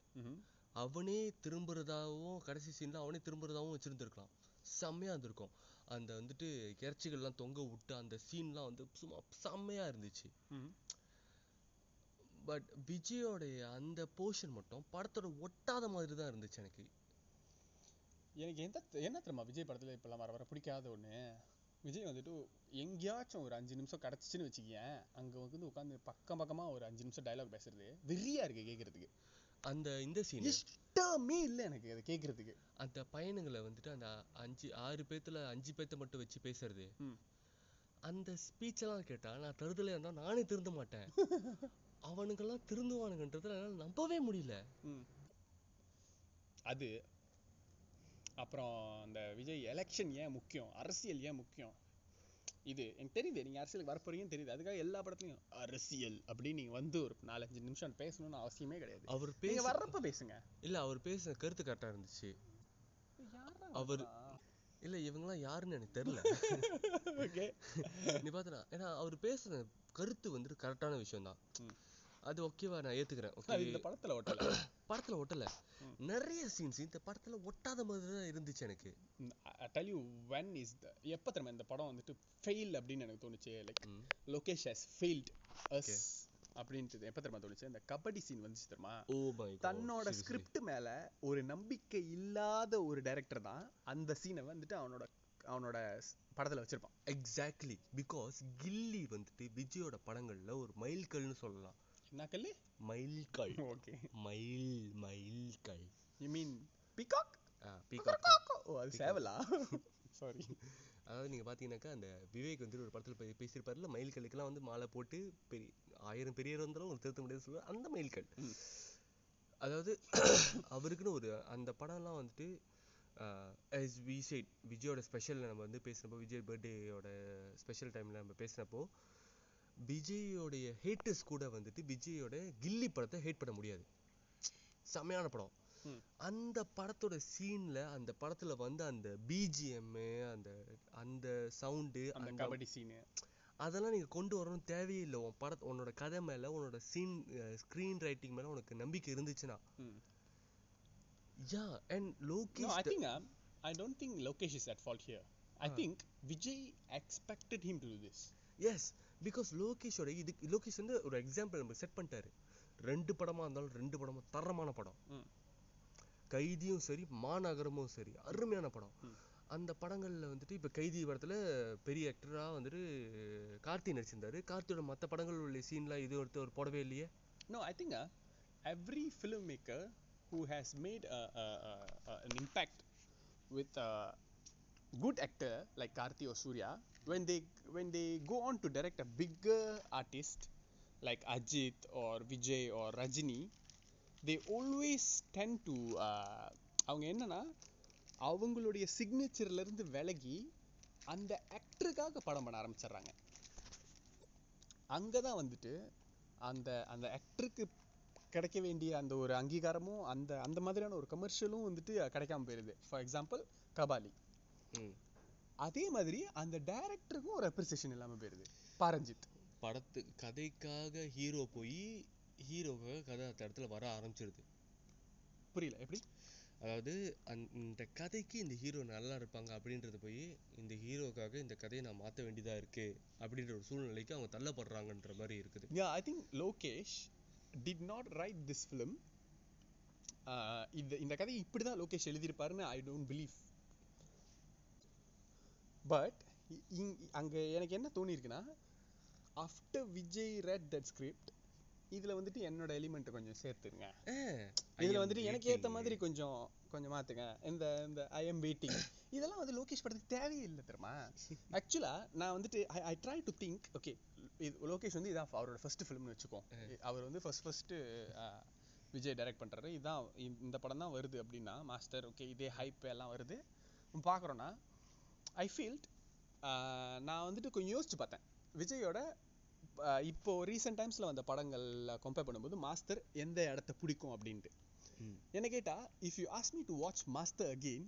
அவனே திரும்புறதாவும் கடைசி சீன்ல அவனே திரும்புறதாவும் வச்சிருந்துருக்கலாம் செம்மையா இருந்திருக்கும். அந்த வந்துட்டு இறைச்சிகள்லாம் தொங்க விட்டு அந்த சீன்லாம் வந்து சும்மா செம்மையா இருந்துச்சு. பட் விஜயோடைய அந்த போர்ஷன் மட்டும் படத்தோட ஒட்டாத மாதிரி தான் இருந்துச்சு எனக்கு. எனக்கு எந்த என்ன தெரியுமா? விஜய் படத்துல இப்பெல்லாம் வர வர பிடிக்காத ஒண்ணு. விஜய் வந்துட்டு எங்கேயாச்சும் ஒரு அஞ்சு நிமிஷம் கிடச்சிச்சின்னு வச்சுக்கேன் அங்க வந்து உட்காந்து பக்கம் பக்கமா ஒரு அஞ்சு நிமிஷம் டயலாக் பேசுறது. வெறியா இருக்கு கேட்கறதுக்கு அந்த இந்த சீன் இஷ்டமே இல்லை எனக்கு அதை கேட்கறதுக்கு அந்த பையனுங்களை வந்துட்டு அந்த அஞ்சு ஆறு பேத்துல அஞ்சு பேத்த மட்டும் வச்சு பேசுறது. அந்த ஸ்பீச் எல்லாம் கேட்டா நான் தருதலையா இருந்தா நானே திருந்த மாட்டேன். [laughs] அவனுங்கெல்லாம் திருந்துவானுங்கன்றதுல என்னால நம்பவே முடியல. அது அப்புறம் அந்த விஜய் எலெக்ஷன் ஏன் முக்கியம்? அரசியல் ஏன் முக்கியம்? இது எனக்கு தெரியுது நீங்க அரசியலுக்கு வரப்போறீங்கன்னு தெரியுது. அதுக்காக எல்லா படத்துலயும் அரசியல் அப்படின்னு நீங்க வந்து ஒரு நாலஞ்சு நிமிஷம் பேசணும்னு அவசியமே கிடையாது. அவர் பேச வர்றப்ப பேசுங்க. இல்ல அவர் பேசின கருத்து கரெக்டா இருந்துச்சு. அவர் இல்ல இவங்கெல்லாம் யாருன்னு எனக்கு தெரியல. [laughs] ஓகே நீ பார்த்தனா ஏன்னா அவர் பேசுன கருத்து வந்துட்டு கரெக்டான விஷயம் தான். அது ஓகேவா நான் ஏத்துக்கிறேன். ஓகே இந்த படத்துல ஒட்டல. [clears throat] படத்துல ஒட்டல. நிறைய சீன்ஸ் இந்த படத்துல ஒட்டாத மாதிரி தான் இருந்துச்சு எனக்கு. Tell you when is the எப்ப தெரியுமா இந்த படம் வந்துட்டு ஃபெயில் அப்படின்னு எனக்கு தோணுச்சு? Like. Lokesh has failed us. அப்படின்ட்டு எப்ப தெரியுமா தோணுச்சு? இந்த கபடி சீன் வந்துச்சு தெரியுமா? மை தன்னோட ஸ்கிரிப்ட் மேல ஒரு நம்பிக்கை இல்லாத ஒரு டைரக்டர் தான் அந்த சீனை வந்துட்டு அவனோட அவனோட படத்துல வச்சிருப்பான். எக்ஸாக்ட்லி பிகாஸ் கில்லி வந்துட்டு விஜயோட படங்கள்ல ஒரு மைல்கல்னு சொல்லலாம். என்ன மைல்கல் ஓகே மைல் மைல்கல் யூ மீன் பிகாக் பீகாக் ஓ அது சேவலா? [laughs] சாரி அதாவது நீங்க பாத்தீங்கன்னாக்கா அந்த விவேக் வந்துட்டு ஒரு படத்துல பே- பேசியிருப்பாருல மயில்கல்லுக்கெல்லாம் வந்து மாலை போட்டு பெரிய ஆயிரம் பெரியவர் வந்தாலும் ஒரு திருத்த முடியாது சொல்லுவார். அந்த மயில்கல் ம். அதாவது [coughs] அவருக்குன்னு ஒரு அந்த படம்லாம் வந்துட்டு we said விஜயோட ஸ்பெஷல் நம்ம வந்து பேசினப்போ விஜய் பர்த்டேயோட ஸ்பெஷல் டைம்ல நம்ம பேசினப்போ விஜயோடைய ஹேட்டர்ஸ் கூட வந்துட்டு விஜயோட கில்லி படத்தை ஹேட் பண்ண முடியாது செமையான படம். அந்த படத்தோட சீன்ல அந்த படத்துல வந்து அந்த பிஜிஎம் அந்த அந்த சவுண்டு அந்த கபடி சீனு அதெல்லாம் நீங்க கொண்டு வரணும் தேவையில்லை உன் பட உன்னோட கதை மேல உன்னோட சீன் ஸ்கிரீன் ரைட்டிங் மேல உனக்கு நம்பிக்கை இருந்துச்சுன்னா yeah and No, Lokesh I think I don't think Lokesh is at fault here. I Ah. think Vijay expected him to do this. Yes because லோகேஷோட இது லோகேஷ் வந்து ஒரு எக்ஸாம்பிள் நம்ம செட் பண்ணிட்டாரு. ரெண்டு படமா இருந்தாலும் ரெண்டு படமும் தரமான படம். கைதியும் சரி மாநகரமும் சரி அருமையான படம். அந்த படங்கள்ல வந்துட்டு இப்ப கைதி படத்துல பெரிய ஆக்டரா வந்துட்டு கார்த்தி நடிச்சிருந்தாரு. கார்த்தியோட மத்த படங்கள் உள்ள சீன்லாம் இது ஒருத்தர் ஒரு போடவே இல்லையே? Uh, every filmmaker who has made a, a, a, a, an impact with a good actor like Karthi or Surya, when they when they go on to direct a bigger artist like Ajit or Vijay or Rajini, they always tend to uh, அவங்க என்னன்னா அவங்களுடைய சிக்னேச்சர்ல இருந்து விலகி அந்த ஆக்டருக்காக படம் பண்ண ஆரம்பிச்சிடுறாங்க. அங்கதான் வந்துட்டு அந்த அந்த ஆக்டருக்கு கிடைக்க வேண்டிய அந்த ஒரு அங்கீகாரமும் அந்த அந்த மாதிரியான ஒரு கமர்ஷியலும் வந்துட்டு கிடைக்காம போயிடுது ஃபார் எக்ஸாம்பிள் கபாலி அதே மாதிரி அந்த டைரக்டருக்கும் ஒரு அப்ரிசியேஷன் இல்லாம போயிருது. பாரஞ்சித். படத்து கதைக்காக ஹீரோ போய் ஹீரோக்காக கதை அந்த இடத்துல வர ஆரம்பிச்சிருது. புரியல எப்படி? அதாவது அந்த இந்த கதைக்கு இந்த ஹீரோ நல்லா இருப்பாங்க அப்படின்றது போய் இந்த ஹீரோக்காக இந்த கதையை நான் மாத்த வேண்டியதா இருக்கு அப்படின்ற ஒரு சூழ்நிலைக்கு அவங்க தள்ளப்படுறாங்கன்ற மாதிரி இருக்குது. Yeah I think Lokesh did not write this film இந்த இந்த கதையை இப்படி தான் லோகேஷ் எழுதியிருப்பாருன்னு ஐ டோன்ட் பிலீவ் பட் அங்க எனக்கு என்ன தோணியிருக்குன்னா after Vijay read that script இதுல வந்துட்டு என்னோட எலிமெண்ட் கொஞ்சம் I இதுல வந்துட்டு எனக்கு waiting. மாதிரி கொஞ்சம் கொஞ்சம் மாத்துங்க. இந்த இந்த ஐ எம் வெயிட்டிங் இதெல்லாம் வந்து லோகேஷ் படத்துக்கு தேவையில்லை தெரியுமா? [laughs] ஆக்சுவலா நான் வந்துட்டு I I try to think okay இது லோகேஷ் வந்து இதான் அவரோட ஃபர்ஸ்ட் ஃபிலிம்னு வச்சுக்கோ. அவர் வந்து ஃபர்ஸ்ட் ஃபர்ஸ்ட் விஜய் டைரக்ட் பண்றாரு. இதான் இந்த- இந்த படம் தான் வருது அப்படின்னா மாஸ்டர் ஓகே இதே ஹைப் எல்லாம் வருது. பார்க்குறோன்னா ஐ ஃபீல்ட் நான் வந்துட்டு கொஞ்சம் யோசிச்சு பார்த்தேன். விஜயோட ஆஹ் இப்போ ரீசெண்ட் டைம்ஸ்ல வந்த படங்கள்ல கம்பேர் பண்ணும்போது மாஸ்டர் எந்த இடத்த பிடிக்கும் அப்படின்ட்டு. என்ன கேட்டா if you ask me to watch Master again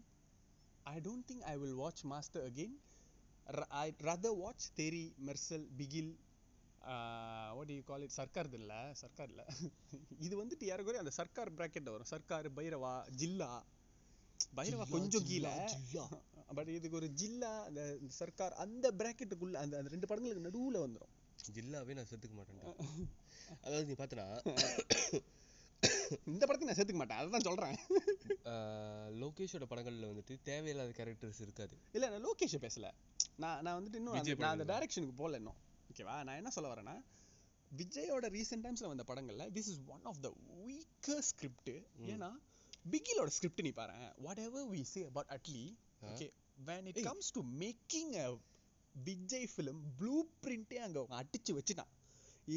I don't think I will watch Master again I rather watch Theri Mersal Bigil what you call it Sarkar இல்ல சர்க்கார் இல்ல [laughs] இது வந்துட்டு ஏறக்குறைய அந்த சர்க்கார் பிராக்கெட்ல வரும். சர்க்கார் பைரவா ஜில்லா பைரவா கொஞ்சம் கீழே. பட் இதுக்கு ஒரு ஜில்லா அந்த சர்க்கார் அந்த பிராக்கெட்டுக்குள்ள அந்த அந்த ரெண்டு படங்களுக்கு நடுவுல வந்துரும். ஜில்லாவே நான் செத்துக்க மாட்டேன்டா. அதாவது நீ பார்த்தனா இந்த படத்தையும் நான் சேர்த்துக்க மாட்டேன். அதான் சொல்றேன். லோகேஷோட படங்கள்ல வந்துட்டு தேவையில்லாத கேரக்டர்ஸ் இருக்காது. இல்ல நான் லோகேஷை பேசல. நான் நான் வந்துட்டு இன்னும் நான் அந்த? டைரக்ஷனுக்கு போகல இன்னும். ஓகேவா நான் என்ன சொல்ல வரேன்னா விஜயோட ரீசெண்ட் டைம்ஸ்ல வந்த படங்கள்ல this is one of the weaker script ஏன்னா பிகிலோட ஸ்கிரிப்ட் நீ பாரு whatever we say about Atlee okay when it ஏய். comes to making a Vijay film blue பிரிண்டே அங்க அவங்க அடிச்சு வச்சுட்டான்.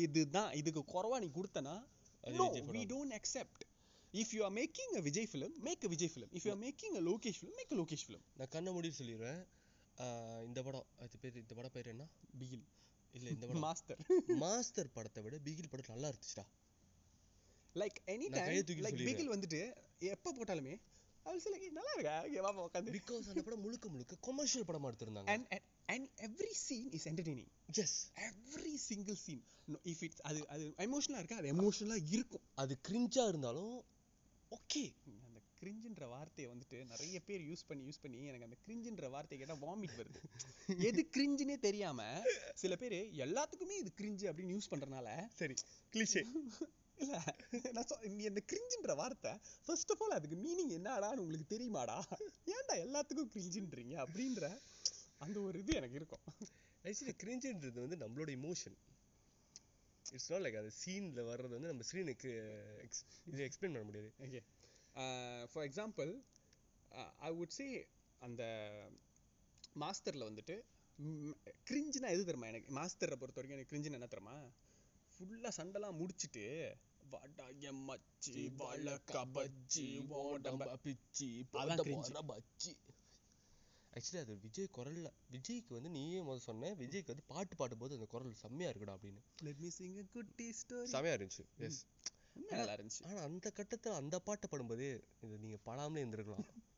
இதுதான் இதுக்கு குறவா நீ கொடுத்தனா? படம். don't accept. If you are making a Vijay film make a Vijay film. If you are making a Lokesh film make a Lokesh film. நான் கண்ணை மூடி சொல்லிடுவேன். இந்த படம் அது பேர் இந்த படம் பேர் என்ன? பிகில் இல்ல இந்த படம். மாஸ்டர் மாஸ்டர் [laughs] படத்தை விட பிகில் படம் நல்லா இருந்துச்சுடா. Like any time like. Bigil வந்துட்டு எப்ப போட்டாலுமே அது சில நல்லா இருக்கா? இங்க வா உட்காந்து பிகாஸ் அந்த படம் முழுக்க முழுக்க கொமர்ஷியல் படமா எடுத்திருந்தாங்க. And and and every scene is entertaining. Yes every single scene. No, if it's அது அது எமோஷனலா இருக்கா? அது எமோஷனலா இருக்கும். அது கிரிஞ்சா இருந்தாலும் ஓகே அந்த கிரிஞ்சுன்ற வார்த்தையை வந்துட்டு நிறைய பேர் யூஸ் பண்ணி யூஸ் பண்ணி எனக்கு அந்த கிரிஞ்சுன்ற வார்த்தையை கேட்டா வாமிட் வருது. எது கிரிஞ்சுனே தெரியாம சில பேர் எல்லாத்துக்குமே இது கிரிஞ்சு அப்படின்னு யூஸ் பண்றனால சரி கிளிஷே இல்ல நான் சொ- நீ அந்த கிரிஞ்சுன்ற வார்த்தை ஃபர்ஸ்ட் ஆஃப் ஆல் அதுக்கு மீனிங் என்னடான்னு உங்களுக்கு தெரியுமாடா? ஏன்டா எல்லாத்துக்கும் கிரிஞ்சுன்றீங்க அப்படின்ற அந்த ஒரு இது எனக்கு இருக்கும். ஆக்சுவலி கிரிஞ்சுன்றது வந்து நம்மளோட இமோஷன் இட்ஸ் நாட் லைக் அது சீன்ல வர்றது வந்து நம்ம ஸ்க்ரீனுக்கு இது எக்ஸ்பிளைன் பண்ண முடியாது. Okay for example I would say அந்த மாஸ்டர்ல வந்துட்டு கிரிஞ்சுனா எது தெரியுமா எனக்கு? மாஸ்டரை பொறுத்த வரைக்கும் எனக்கு கிரிஞ்சுன்னு என்ன தெரியுமா? ஃபுல்லா சண்டைலாம் முடிச்சிட்டு வாடா என் மச்சி வழக்க பஜ்ஜி ஓடம்ப பிச்சி அதான் cringe. பச்சி ஆக்சுவலி அது விஜய் குரல்ல விஜய்க்கு வந்து நீயே முதல்ல சொன்ன விஜய்க்கு வந்து பாட்டு பாடும்போது அந்த குரல் செம்மையா இருக்குடா அப்படின்னு. லெட் மீ சிங் a குட்டி ஸ்டோரி செம்மையா இருந்துச்சு. எஸ் நல்லா இருந்துச்சு. ஆனா அந்த கட்டத்துல அந்த பாட்டை பாடும்போதே இது நீங்க பாடாமலே இருந்திருக்கலாம். [laughs]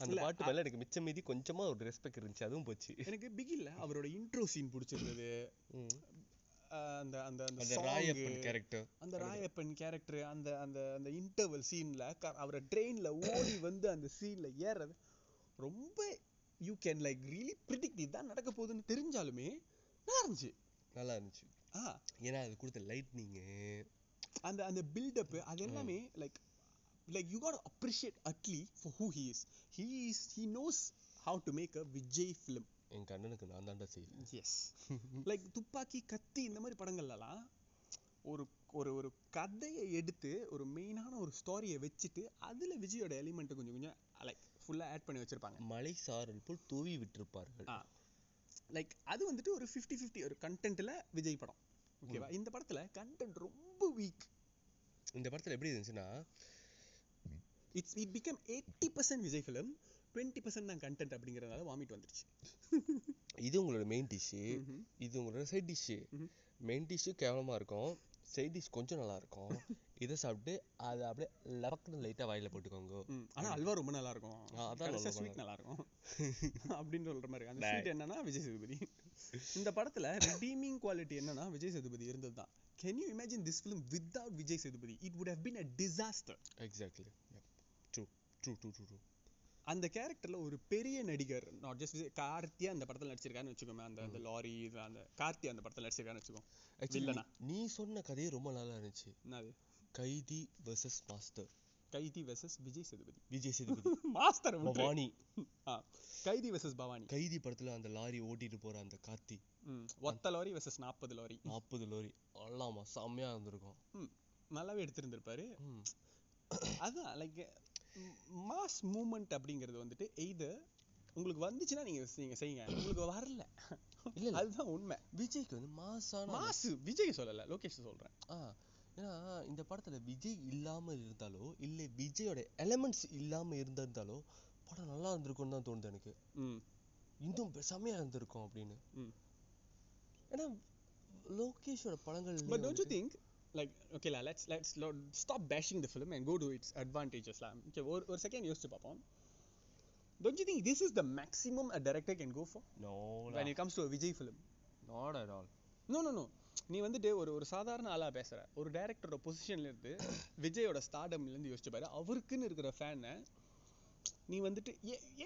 அந்த பாட்டு மேல எனக்கு மிச்சம் மீதி கொஞ்சமா ஒரு ரெஸ்பெக்ட் இருந்துச்சு அதுவும் போச்சு. எனக்கு பிகில்ல அவரோட இன்ட்ரோ சீன் பிடிச்சிருந்தது. அந்த அந்த அந்த ராயப்பன் கேரக்டர் அந்த ராயப்பன் கேரக்டர் அந்த அந்த அந்த இன்டர்வல் சீன்ல அவரை ட்ரெயின்ல ஓடி வந்து அந்த சீன்ல ஏறது ரொம்ப you can like really predict இதுதான் நடக்க போகுதுன்னு தெரிஞ்சாலுமே நல்லா இருந்துச்சு. நல்லா இருந்துச்சு. ஆ. ஏன்னா அது கொடுத்த லைட்னிங்கு அந்த அந்த பில்டப் அது எல்லாமே like like you got appreciate Atlee for who he is he is he knows how to make a Vijay film என் கண்ணனுக்கு நான் தாண்டா செய்வேன். எஸ் லைக் துப்பாக்கி கத்தி இந்த மாதிரி படங்கள்லாம் ஒரு ஒரு ஒரு கதையை எடுத்து ஒரு மெயினான ஒரு ஸ்டோரியை வச்சுட்டு அதுல விஜயோட எலிமெண்ட் கொஞ்சம் கொஞ்சம் லைக் ஃபுல்லா ஆட் பண்ணி வச்சிருப்பாங்க. மலை சாரல் போல் தூவி விட்டிருப்பார்கள். லைக் அது வந்துட்டு ஒரு 50 50 ஒரு கண்டென்ட்ல விஜய் படம். ஓகேவா இந்த படத்துல கண்டென்ட் ரொம்ப வீக் இந்த படத்துல எப்படி இருந்துச்சுன்னா it's it become eighty percent Vijay film twenty percent தான் கண்டென்ட் அப்படிங்கிறதுனால வாமிட் வந்துருச்சு. இது உங்களோட மெயின் டிஷ்ஷு. இது உங்களோட சைட் டிஷ்ஷு. மெயின் டிஷ்ஷு கேவலமா இருக்கும். சைட் டிஷ் கொஞ்சம் நல்லா இருக்கும். [laughs] இதை சாப்பிட்டு அதை அப்படியே லபக்குன்னு லைட்டா வாயில போட்டுக்கோங்க. ம், ஆனா அல்வா ரொம்ப நல்லா இருக்கும் அதான் ஸ்வீட் நல்லா இருக்கும். [laughs] அப்படின்னு சொல்ற மாதிரி. அந்த. ஸ்வீட் என்னன்னா விஜய் சேதுபதி. இந்த படத்துல redeeming குவாலிட்டி என்னன்னா விஜய் சேதுபதி இருந்தது தான் can you imagine this film without Vijay Sethupathi? It would have been a disaster. Exactly true true true true true அந்த கேரக்டர்ல ஒரு பெரிய நடிகர் நாட் ஜஸ்ட் கார்த்தியா அந்த படத்துல நடிச்சிருக்கான்னு வச்சுக்கோமே அந்த அந்த லாரி இது அந்த கார்த்தி அந்த படத்துல நடிச்சிருக்கான்னு வச்சுக்கோ வில்லனா. நீ சொன்ன கதையே ரொம்ப நல்லா இருந்துச்சு. என்னது? Kaithi versus Master Kaithi versus Vijay Sethupathi. Vijay Sethupathi. [laughs] Master Bhavani Kaithi versus Bhavani. Kaithi படத்துல அந்த லாரி ஓட்டிட்டு போற அந்த கார்த்தி. ஒத்த லாரி வெர்சஸ் நாற்பது லாரி. நாற்பது லாரி. அல்லாமா செம்மையா இருந்திருக்கும். நல்லாவே எடுத்திருந்திருப்பாரு. ம். அதான் லைக் மாஸ் மூமெண்ட் அப்படிங்கிறது வந்துட்டு எய்தர் உங்களுக்கு வந்துச்சுன்னா நீங்க நீங்க செய்யுங்க. உங்களுக்கு வரல. இல்ல. அதுதான் உண்மை. விஜய்க்கு வந்து மாசான மாசு விஜய் சொல்லல லோகேஷ் சொல்றேன். ஏன்னா இந்த படத்துல விஜய் இல்லாம இருந்தாலோ இல்ல விஜயோட எலமெண்ட்ஸ் இல்லாம இருந்திருந்தாலோ படம் நல்லா இருந்திருக்கும்னு தான் தோணுது எனக்கு. இன்னும் செம்மையா இருந்திருக்கும் அப்படின்னு. ஏன்னா லோகேஷோட படங்கள் but don't you think like okay law let's let's stop bashing the film and go to its அட்வான்டேஜஸ்லாம் okay ஒரு ஒரு செகண்ட் யோசிச்சு பார்ப்போம். Don't you think this is the maximum a director can go for no when it comes to a Vijay film. Not at all no no no. நீ வந்துட்டு ஒரு ஒரு சாதாரண ஆளா பேசுற. ஒரு டைரக்டரோட பொசிஷன்ல இருந்து விஜயோட ஸ்டார்டம்ல இருந்து யோசிச்சு பாரு. அவருக்குன்னு இருக்கிற ஃபேனை நீ வந்துட்டு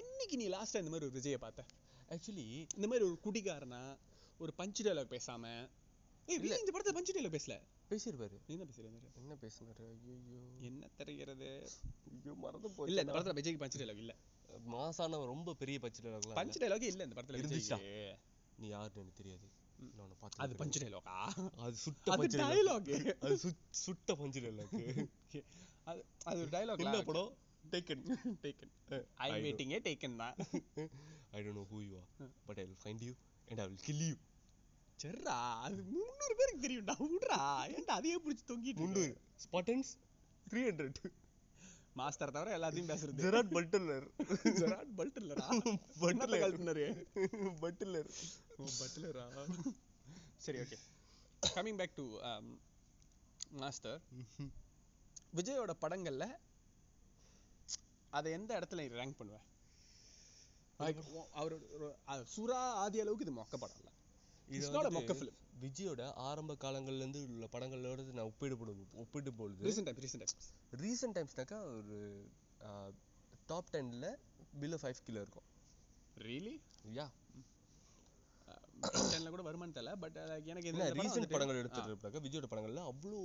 என்னைக்கு நீ லாஸ்டா இந்த மாதிரி ஒரு விஜயை பார்த்த? ஆக்சுவலி இந்த மாதிரி ஒரு குடிகாரனா ஒரு பஞ்சு டைலாக் பேசாம? ஏய் இந்த படத்துல பஞ்சு டைலாக் பேசல. பேசியிருப்பாரு என்ன பேசுறீங்க என்ன பேசினாரு? ஐயோ என்ன தெரிகிறது ஐயோ மறந்து இல்ல இந்த படத்துல விஜய்க்கு பஞ்சு டைலாக் இல்ல. மாசான ரொம்ப பெரிய பச்சை பஞ்சு டைலாக் இல்ல. இந்த படத்துல இருந்துச்சா? நீ யாருன்னு எனக்கு தெரியாது. நான் உன்னை பார்த்தது அது. பஞ்சு டைலாகா அது சுட்ட பஞ்சு டைலாக் அது சுட்- சுட்ட பஞ்சு dialogue. அது அது ஒரு டைலாக் என்ன படம்? Taken taken I I know. வெயிட்டிங்கே டேக்கன் தான். I don't know who you are but I will find you and I will kill you சரிடா அது முந்நூறு பேருக்கு தெரியும்டா விட்றா ஏன்டா அதையே பிடிச்சி தொங்கிட்டு முன்னூறு. ஸ்பாட்டன்ஸ் த்ரீ ஹண்ட்ரட் மாஸ்டர் தவிர எல்லாத்தையும் பேசுறது. ஜெராட் பல்டலர் ஜெராட் என்னத்த பட்லர் கழட்டுனாரு பட்லர் ஓ சரி okay coming back to Master விஜயோட படங்கள்ல அதை எந்த இடத்துல ரேங்க் பண்ணுவ? Like, உ- அவரோட சுறா ஆதி அளவுக்கு இது மொக்க படம் இல்ல இது film. விஜயோட ஆரம்ப காலங்கள்ல இருந்து உள்ள படங்களோட நான் ஒப்பிடு போடு- ஒப்பிட்டு பொழுது ரீசெண்ட் டைம் ரீசெண்ட் ரீசெண்ட் டைம்ஸ்னாக்கா ஒரு டாப் டென்ல பிலோ ஃபைவ் கிலோ இருக்கும். ரியலி யா டென்ல கூட வருமானு தெரியல பட் எனக்கு படம் ரீசெண்ட் படங்கள் ஆ. எடுத்துட்டு விஜயோட படங்கள்ல அவ்வளோ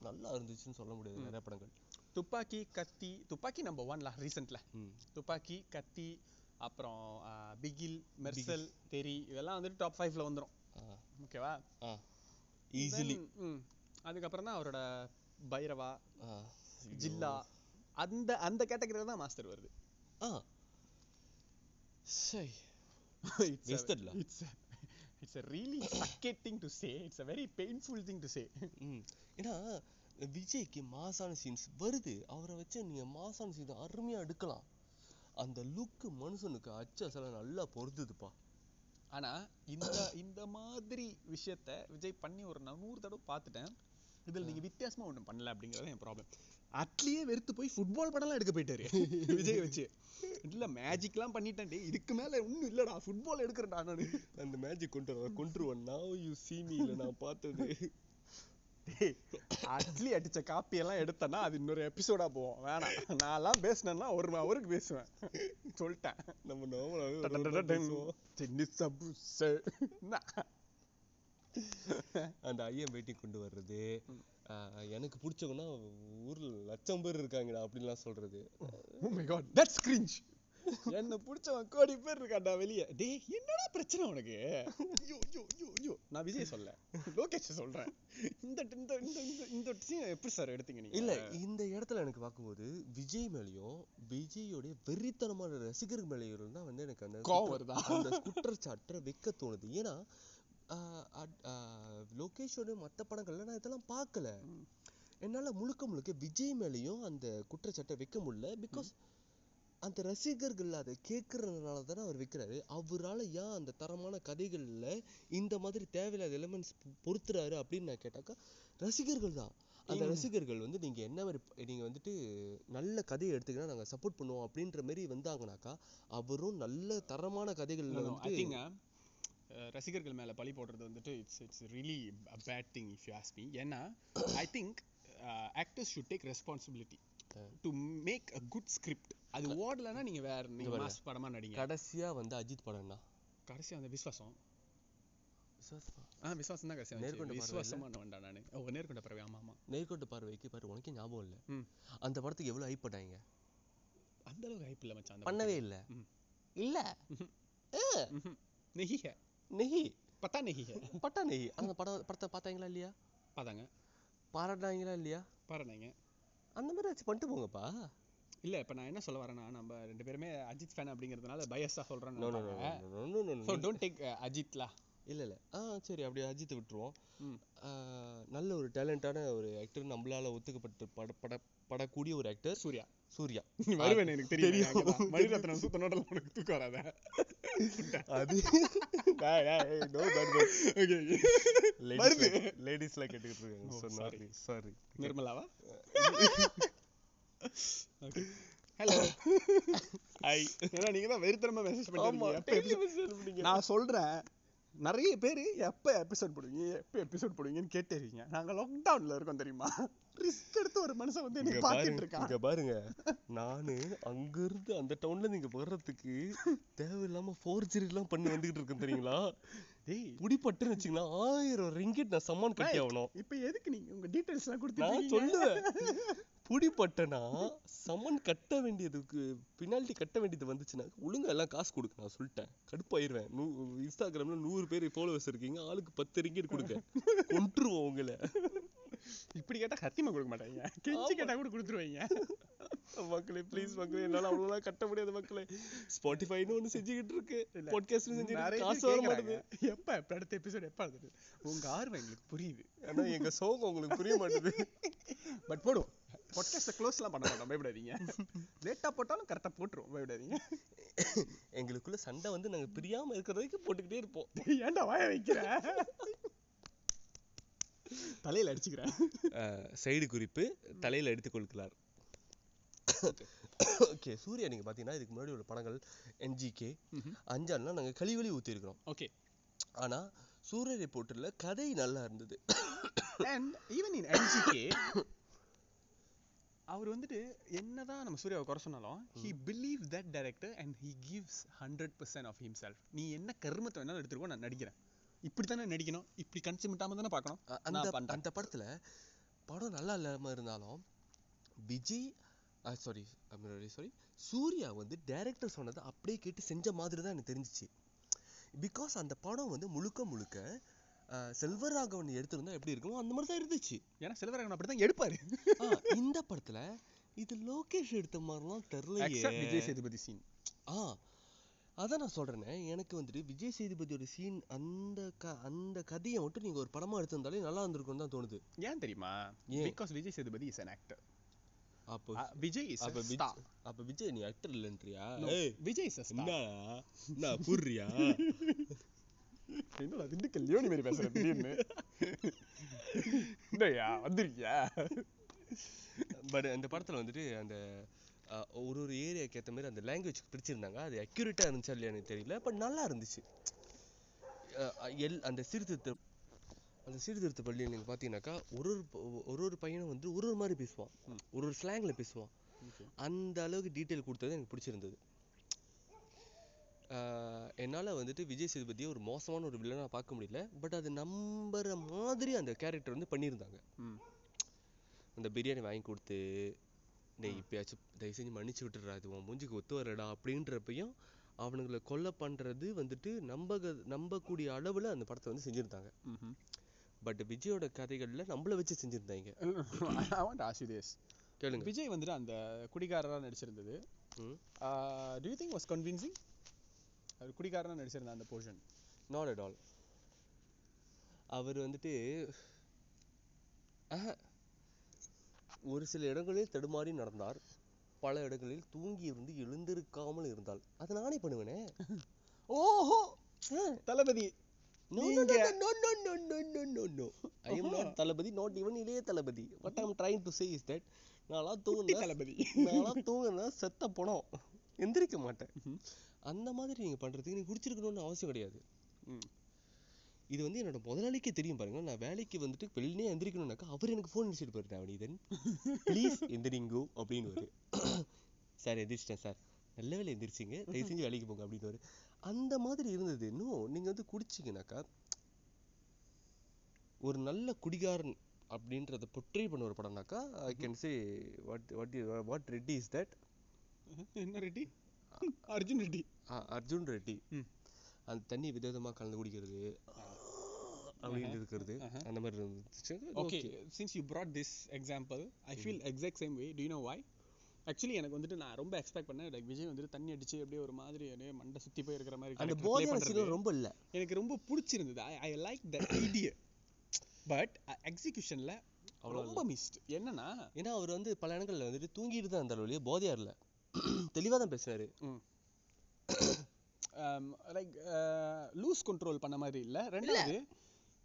நல்லா இருந்துச்சுன்னு சொல்ல முடியாது நிறைய படங்கள். துப்பாக்கி கத்தி துப்பாக்கி நம்பர் ஒன்ல ரீசெண்ட்ல துப்பாக்கி கத்தி அப்புறம் பிகில் மெர்சல் தெரி இதெல்லாம் வந்துட்டு டாப் ஃபைவ்ல வந்துரும். ஆ. ஓகேவா ஈஸிலி அதுக்கப்புறம் தான் அவரோட பைரவா ஜில்லா அந்த அந்த கேட்டகரியில தான் மாஸ்டர் வருது. ஆ. சை. It's a- Wasted ல. it's a- it's a really sucked thing to say. It's a very painful thing to say. ம். ஏன்னா விஜய்க்கு மாசான சீன்ஸ் வருது. அவரை வச்சு நீங்க மாசான சீன் அருமையா எடுக்கலாம். அந்த லுக்கு மனுஷனுக்கு அச்சு அசல நல்லா பொருந்துதுப்பா. ஆனா இந்த இந்த மாதிரி விஷயத்த விஜய் பண்ணி ஒரு நான் நூறு தடவை பார்த்துட்டேன் இதுல நீங்க வித்தியாசமா ஒண்ணும் பண்ணல அப்படிங்கறது என் ப்ராப்ளம் அட்லியே வெறுத்து போய் ஃபுட்பால் படம்லாம் எடுக்க போயிட்டாரு [laughs] விஜய் வச்சு. இல்ல மேஜிக்லாம் பண்ணிட்டேன் டேய். இதுக்கு மேல ஒண்ணும் இல்லடா. ஃபுட்பால் எடுக்கிறேன்டா நானு. அந்த மேஜிக் கொண்டு வர கொண்டுருவன் now you see me இல்ல நான் பார்த்தது. அட்லி அடிச்ச காப்பி எல்லாம் எடுத்தேன்னா அது இன்னொரு எபிசோடா போவோம் வேணாம். நான்லாம் பேசினேன்னா ஒரு ஹவருக்கு பேசுவேன். சொல்லிட்டேன். நம்ம என்ன? அந்த ஐயம் வெயிட்டிங் கொண்டு வர்றது எனக்கு பிடிச்சவங்கன்னா ஊர்ல லட்சம் பேர் இருக்காங்கடா அப்படின்லாம் சொல்றது. என்ன புடிச்சவன் கோடி பேர் இருக்கான்டா வெளிய. டேய் என்னடா பிரச்சனை உனக்கு? ஐயோ ஐயோ ஐயோ ஐயோ. நான் விஜய் சொல்ல. லோகேஷ் சொல்றேன். இந்த இந்த இந்த இந்த இந்த scene எப்படி சார் எடுத்தீங்க நீங்க? இல்ல இந்த இடத்துல எனக்கு பார்க்கும்போது விஜய் மேலயும் விஜயோடைய வெறித்தனமான ரசிகர்கள் மேலேயும் தான் வந்து எனக்கு அந்த கோவம் வருதா? அந்த குற்றச்சாட்டை வைக்க தோணுது. ஏன்னா லோகேஷோட மத்த படங்கள்ல நான் இதெல்லாம் பார்க்கல. என்னால முழுக்க முழுக்க விஜய் மேலயும் அந்த குற்றச்சாட்டை வைக்க முடியல. பிகாஸ் அந்த ரசிகர்கள் அதை கேட்கறதுனால தானே அவர் வைக்கிறாரு. அவரால ஏன் அந்த தரமான கதைகள்ல இந்த மாதிரி தேவையில்லாத எலிமெண்ட்ஸ் பொறுத்துறாரு அப்படின்னு நான் கேட்டாக்கா ரசிகர்கள் தான். அந்த ரசிகர்கள் வந்து நீங்க என்ன மாதிரி ப- நீங்க வந்துட்டு நல்ல கதையை எடுத்தீங்கன்னா நாங்க சப்போர்ட் பண்ணுவோம் அப்படின்ற மாதிரி வந்தாங்கனாக்கா அவரும் நல்ல தரமான கதைகள்ல ஐ வந்து திங்க் ரசிகர்கள் மேல பழி போடுறது வந்துட்டு it's it's really a bad thing if you ask me ஏன்னா I think actors should take responsibility to make a good script அது ஓடலன்னா நீங்க வேற நீங்க. மாஸ் படமா நடிங்க. கடைசியா வந்து அஜித் படம்னா கடைசி அந்த விஸ்வாசம்? ஆ விஸ்வாசம் தான் கடைசி நேர்கொண்ட. பார்வை விஸ்வாசமா வேண்டாம் நானு. ஓ நேர்கொண்ட பறவை ஆமா ஆமா. நேர்கொண்ட பார்வைக்கு பாரு உனக்கே ஞாபகம் இல்ல. அந்த படத்துக்கு எவ்வளவு ஹைப் பண்ணாங்க? அந்த அளவுக்கு ஹைப் இல்ல மச்சான் பண்ணவே இல்ல. இல்ல. நெஹி ஹே நெஹி பத்தா நெஹி ஹே பட்டா நெஹி அந்த படம் படத்தை பார்த்தாங்களா இல்லையா? பாதாங்க பாராட்டினாங்களா இல்லையா? பாருங்க அந்த மாதிரி வச்சு பண்ணிட்டு போங்கப்பா. இல்ல இப்ப நான் என்ன சொல்ல வரேன்னா நம்ம ரெண்டு பேருமே அஜித் ஃபேன் அப்படிங்கிறதுனால பயஸா don't take uh, அஜித்லா இல்ல இல்ல. ஆ சரி அப்படியே அஜித்தை விட்டுருவோம். நல்ல ஒரு டேலண்டான ஒரு ஆக்டர் நம்மளால ஒத்துக்கப்பட்டு பட பட படக்கூடிய ஒரு ஆக்டர் சூர்யா. சூர்யா. வருவேன் எனக்கு தெரியும். மணிரத்னம் சுத்த நோட்டல உனக்கு தூக்கம் வராத. அது [laughs] எல்லாம் கேட்டுக்கிட்டு இருக்காங்க. sorry. நிர்மலாவா? [laughs] Hello [coughs] Hi. ஏன்னா நீங்க தான் வெறித்தனமா மெசேஜ் அனுப்புனீங்க. நான் சொல்றேன் நிறைய பேர் எப்போ எபிசோட் போடுவீங்க எப்போ எபிசோட் போடுவீங்கன்னு கேட்டே இருக்கீங்க. நாங்கள் லாக்டவுனில் இருக்கோம் தெரியுமா? ரிஸ்க் எடுத்து ஒரு மனுஷன் வந்து எனக்கு பாருங்க பார்த்துட்டு இருக்கான். இங்க பாருங்க. நானு அங்க இருந்து அந்த டவுன்ல நீங்க வர்றதுக்கு தேவையில்லாம ஃபோர்ஜரி எல்லாம் பண்ணி வந்துகிட்டு இருக்கேன் தெரியுங்களா? டேய். புடிப்பட்டுன்னு வச்சுங்களா ஆயிரம் ரிங்கிட் நான் சம்மான் கட்டி ஆகணும் இப்போ எதுக்கு நீங்க உங்க டீடைல்ஸ்லாம் நான் கொடுத்துட்டு சொல்லுவேன். புடிப்பட்டனா சம்மன் கட்ட வேண்டியதுக்கு பினால்டி கட்ட வேண்டியது வந்துச்சுன்னா ஒழுங்கா எல்லாம் காசு கொடுக்க நான் சொல்லிட்டேன். கடுப்பாயிருவேன். நூ இன்ஸ்டாகிராம்ல நூறு பேர் ஃபாலோவர்ஸ் இருக்கீங்க ஆளுக்கு பத்து ரிங்கிட் கொடுங்க. [laughs] கொன்றுவோம் உங்களை. இப்படி கேட்டா சத்தியமா கொடுக்க மாட்டாங்க. கெஞ்சி கேட்டா கூட கொடுத்துருவீங்க. மக்களே ப்ளீஸ் மக்களே என்னால அவ்வளவுலாம் கட்ட முடியாது மக்களே. ஸ்பாட்டிஃபைன்னு ஒண்ணு செஞ்சுக்கிட்டு இருக்கு. பாட்காஸ்ட். பேர் காசு வர. மாட்டேது. எப்ப? அடுத்த எபிசோட் எப்ப அடுத்தது உங்க ஆர்வம் எங்களுக்கு புரியுது. ஆனா எங்க சோகம் உங்களுக்கு புரிய மாட்டேது. பட் போடுவோம். பாட்காஸ்ட்டை க்ளோஸ்லாம் பண்ண மாட்டோம். பயப்படாதீங்க. லேட்டா போட்டாலும் கரெக்டா போட்டுருவோம். பயப்படாதீங்க. எங்களுக்குள்ள சண்டை வந்து நாங்க பிரியாம இருக்கிற வரைக்கும் போட்டுக்கிட்டே இருப்போம். ஏன்டா வாய வைக்கிற? தலையில அடிச்சுக்கிறேன். சைடு குறிப்பு தலையில எடுத்துக் கொள்கிறார். ஓகே சூர்யா நீங்க பாத்தீங்கன்னா இதுக்கு முன்னாடி உள்ள படங்கள் என்ஜிகே அஞ்சான்லாம் நாங்க கழிவழி ஊத்திருக்கிறோம் ஓகே. ஆனா சூரிய ரிப்போர்ட்டர்ல கதை நல்லா இருந்தது. அண்ட் ஈவன் இன் என்ஜிகே அவர் வந்துட்டு என்னதான் நம்ம சூர்யாவை குறை சொன்னாலும் he believe that director and he gives hundred percent of himself நீ என்ன கர்மத்தை வேணாலும் எடுத்துருக்கோ நான் நடிக்கிறேன். இப்படி தானே நடிக்கணும்? இப்படி கன்சிமிட்டாம தானே பார்க்கணும்? அந்த. அந்த படத்துல படம் நல்லா இல்லாம இருந்தாலும் விஜய் சாரி சாரி சூர்யா வந்து டைரக்டர் சொன்னதை அப்படியே கேட்டு செஞ்ச மாதிரி தான் எனக்கு தெரிஞ்சுச்சு. பிகாஸ் அந்த படம் வந்து முழுக்க முழுக்க செல்வராகவன் எடுத்திருந்தா எப்படி இருக்குமோ அந்த மாதிரி தான் இருந்துச்சு. ஏன்னா செல்வராகவன் அப்படி தான் எடுப்பாரு இந்த படத்துல இது லோகேஷ் எடுத்த மாதிரிலாம் எக்ஸப்ட் விஜய் சேதுபதி சீன் ஆ அதான் நான் சொல்றேனே எனக்கு வந்துட்டு விஜய் சேதுபதியோட சீன் அந்த க அந்த கதையை மட்டும் நீங்க ஒரு படமா எடுத்திருந்தாலே நல்லா இருந்திருக்கும்னு தான் தோணுது. ஏன் தெரியுமா? ஏன்? Because Vijay Sethupathi is an actor. அப்போ விஜய் இஸ் அப்ப விஜய் அப்ப விஜய் நீ ஆக்டர் இல்லன்றியா? விஜய் இஸ் என்னடா? நான் புரியா என்னடா திண்டுக்கல் லியோனி மாதிரி பேசுற திடீர்னு? [laughs] என்னய்யா வந்திருக்கியா? பட் அந்த படத்துல வந்துட்டு அந்த ஒரு ஒரு ஏரியாக்கு ஏத்த மாதிரி அந்த லாங்குவேஜ் பிடிச்சிருந்தாங்க. அது அக்யூரேட்டா இருந்துச்சா இல்லையா எனக்கு தெரியல. பட் நல்லா இருந்துச்சு. எல் அந்த சீர்திருத்த அந்த சீர்திருத்த பள்ளியில் நீங்க பாத்தீங்கன்னாக்கா ஒரு ஒரு ஒரு ஒரு பையனும் வந்து ஒரு ஒரு மாதிரி பேசுவான். ஒரு ஒரு ஸ்லாங்ல பேசுவான். அந்த அளவுக்கு டீட்டெயில் கொடுத்தது எனக்கு பிடிச்சிருந்தது. என்னால வந்துட்டு விஜய் சேதுபதியை ஒரு மோசமான ஒரு வில்லனா பார்க்க முடியல. பட் அது நம்புற மாதிரி அந்த கேரக்டர் வந்து பண்ணியிருந்தாங்க. அந்த பிரியாணி வாங்கி கொடுத்து டேய் இப்பயாச்சும் தயவு செஞ்சு மன்னிச்சு விட்டுறா இது உன் மூஞ்சிக்கு ஒத்து வரடா அப்படின்றப்பையும் அவனுங்களை கொலை பண்றது வந்துட்டு நம்பக நம்பக்கூடிய அளவுல அந்த படத்தை வந்து செஞ்சிருந்தாங்க. பட் விஜயோட கதைகள்ல நம்மள வச்சு செஞ்சிருந்தாங்க. [laughs] I want to ask you this. கேளுங்க. விஜய் வந்துட்டு அந்த குடிகாரரா நடிச்சிருந்தது. Do you think was convincing அவர் குடிகாரனா நடிச்சிருந்த அந்த போர்ஷன் நாட் அட் ஆல் அவர் வந்துட்டு ஆஹா. ஒரு சில இடங்களில் தடுமாறி நடந்தார். பல இடங்களில் தூங்கி இருந்து எழுந்திருக்காமல் இருந்தால் அதை நானே பண்ணுவேனே. ஓஹோ! தளபதி தளபதி நாட் இவன் Ilaya Thalapathy. What I'm trying to say is that நான்லாம் தூங்கின தளபதி. நான்லாம் தூங்கினா செத்த போனோம். எந்திரிக்க மாட்டேன். அந்த மாதிரி நீங்க பண்றதுக்கு நீங்கள் குடிச்சிருக்கணும்னு அவசியம் கிடையாது. இது வந்து என்னோட முதலாளிக்கே தெரியும் பாருங்க. நான் வேலைக்கு வந்துட்டு வெளியே எந்திரிக்கணும்னாக்கா அவர் எனக்கு ஃபோன் அடிச்சுட்டு போயிருந்தேன் அவனிதன் ப்ளீஸ் எந்திரிங்கோ அப்படின்னு வரு [coughs] சார் எந்திரிச்சிட்டேன் சார். நல்ல வேலை எந்திரிச்சிங்க. தயவு செஞ்சு வேலைக்கு போங்க அப்படின்னு வரு அந்த மாதிரி இருந்தது. இன்னும் நீங்க வந்து குடிச்சீங்கனாக்கா ஒரு நல்ல குடிகாரன் அப்படின்றத பொட்ரே பண்ண ஒரு படம்னாக்கா I can say what what what Reddy is that என்ன ரெட்டி அர்ஜுன் ரெட்டி அர்ஜுன் ரெட்டி. அந்த தண்ணி விதவிதமா கலந்து குடிக்கிறது. அப்படின்னு இருக்கிறது. அந்த மாதிரி இருந்துச்சு. Okay since you brought this example i feel exact same way. Do you know why? Actually எனக்கு வந்துட்டு நான் ரொம்ப எக்ஸ்பெக்ட் பண்ணேன். லைக் விஜய் வந்துட்டு தண்ணி அடிச்சு அப்படியே ஒரு மாதிரி அப்படியே மண்டை சுத்தி போய் இருக்கிற மாதிரி அந்த. சீன் ரொம்ப இல்ல. எனக்கு ரொம்ப பிடிச்சிருந்தது. I I like the idea but எக்ஸிகியூஷன்ல ரொம்ப மிஸ்ட் என்னன்னா ஏன்னா அவர் வந்து பல இடங்கள்ல வந்துட்டு தூங்கிட்டு தான் இருந்தார் வழியே போதையா இல்ல [clears throat] தெளிவா தான் பேசினாரு. லைக் லூஸ் கண்ட்ரோல் பண்ண மாதிரி இல்ல. ரெண்டாவது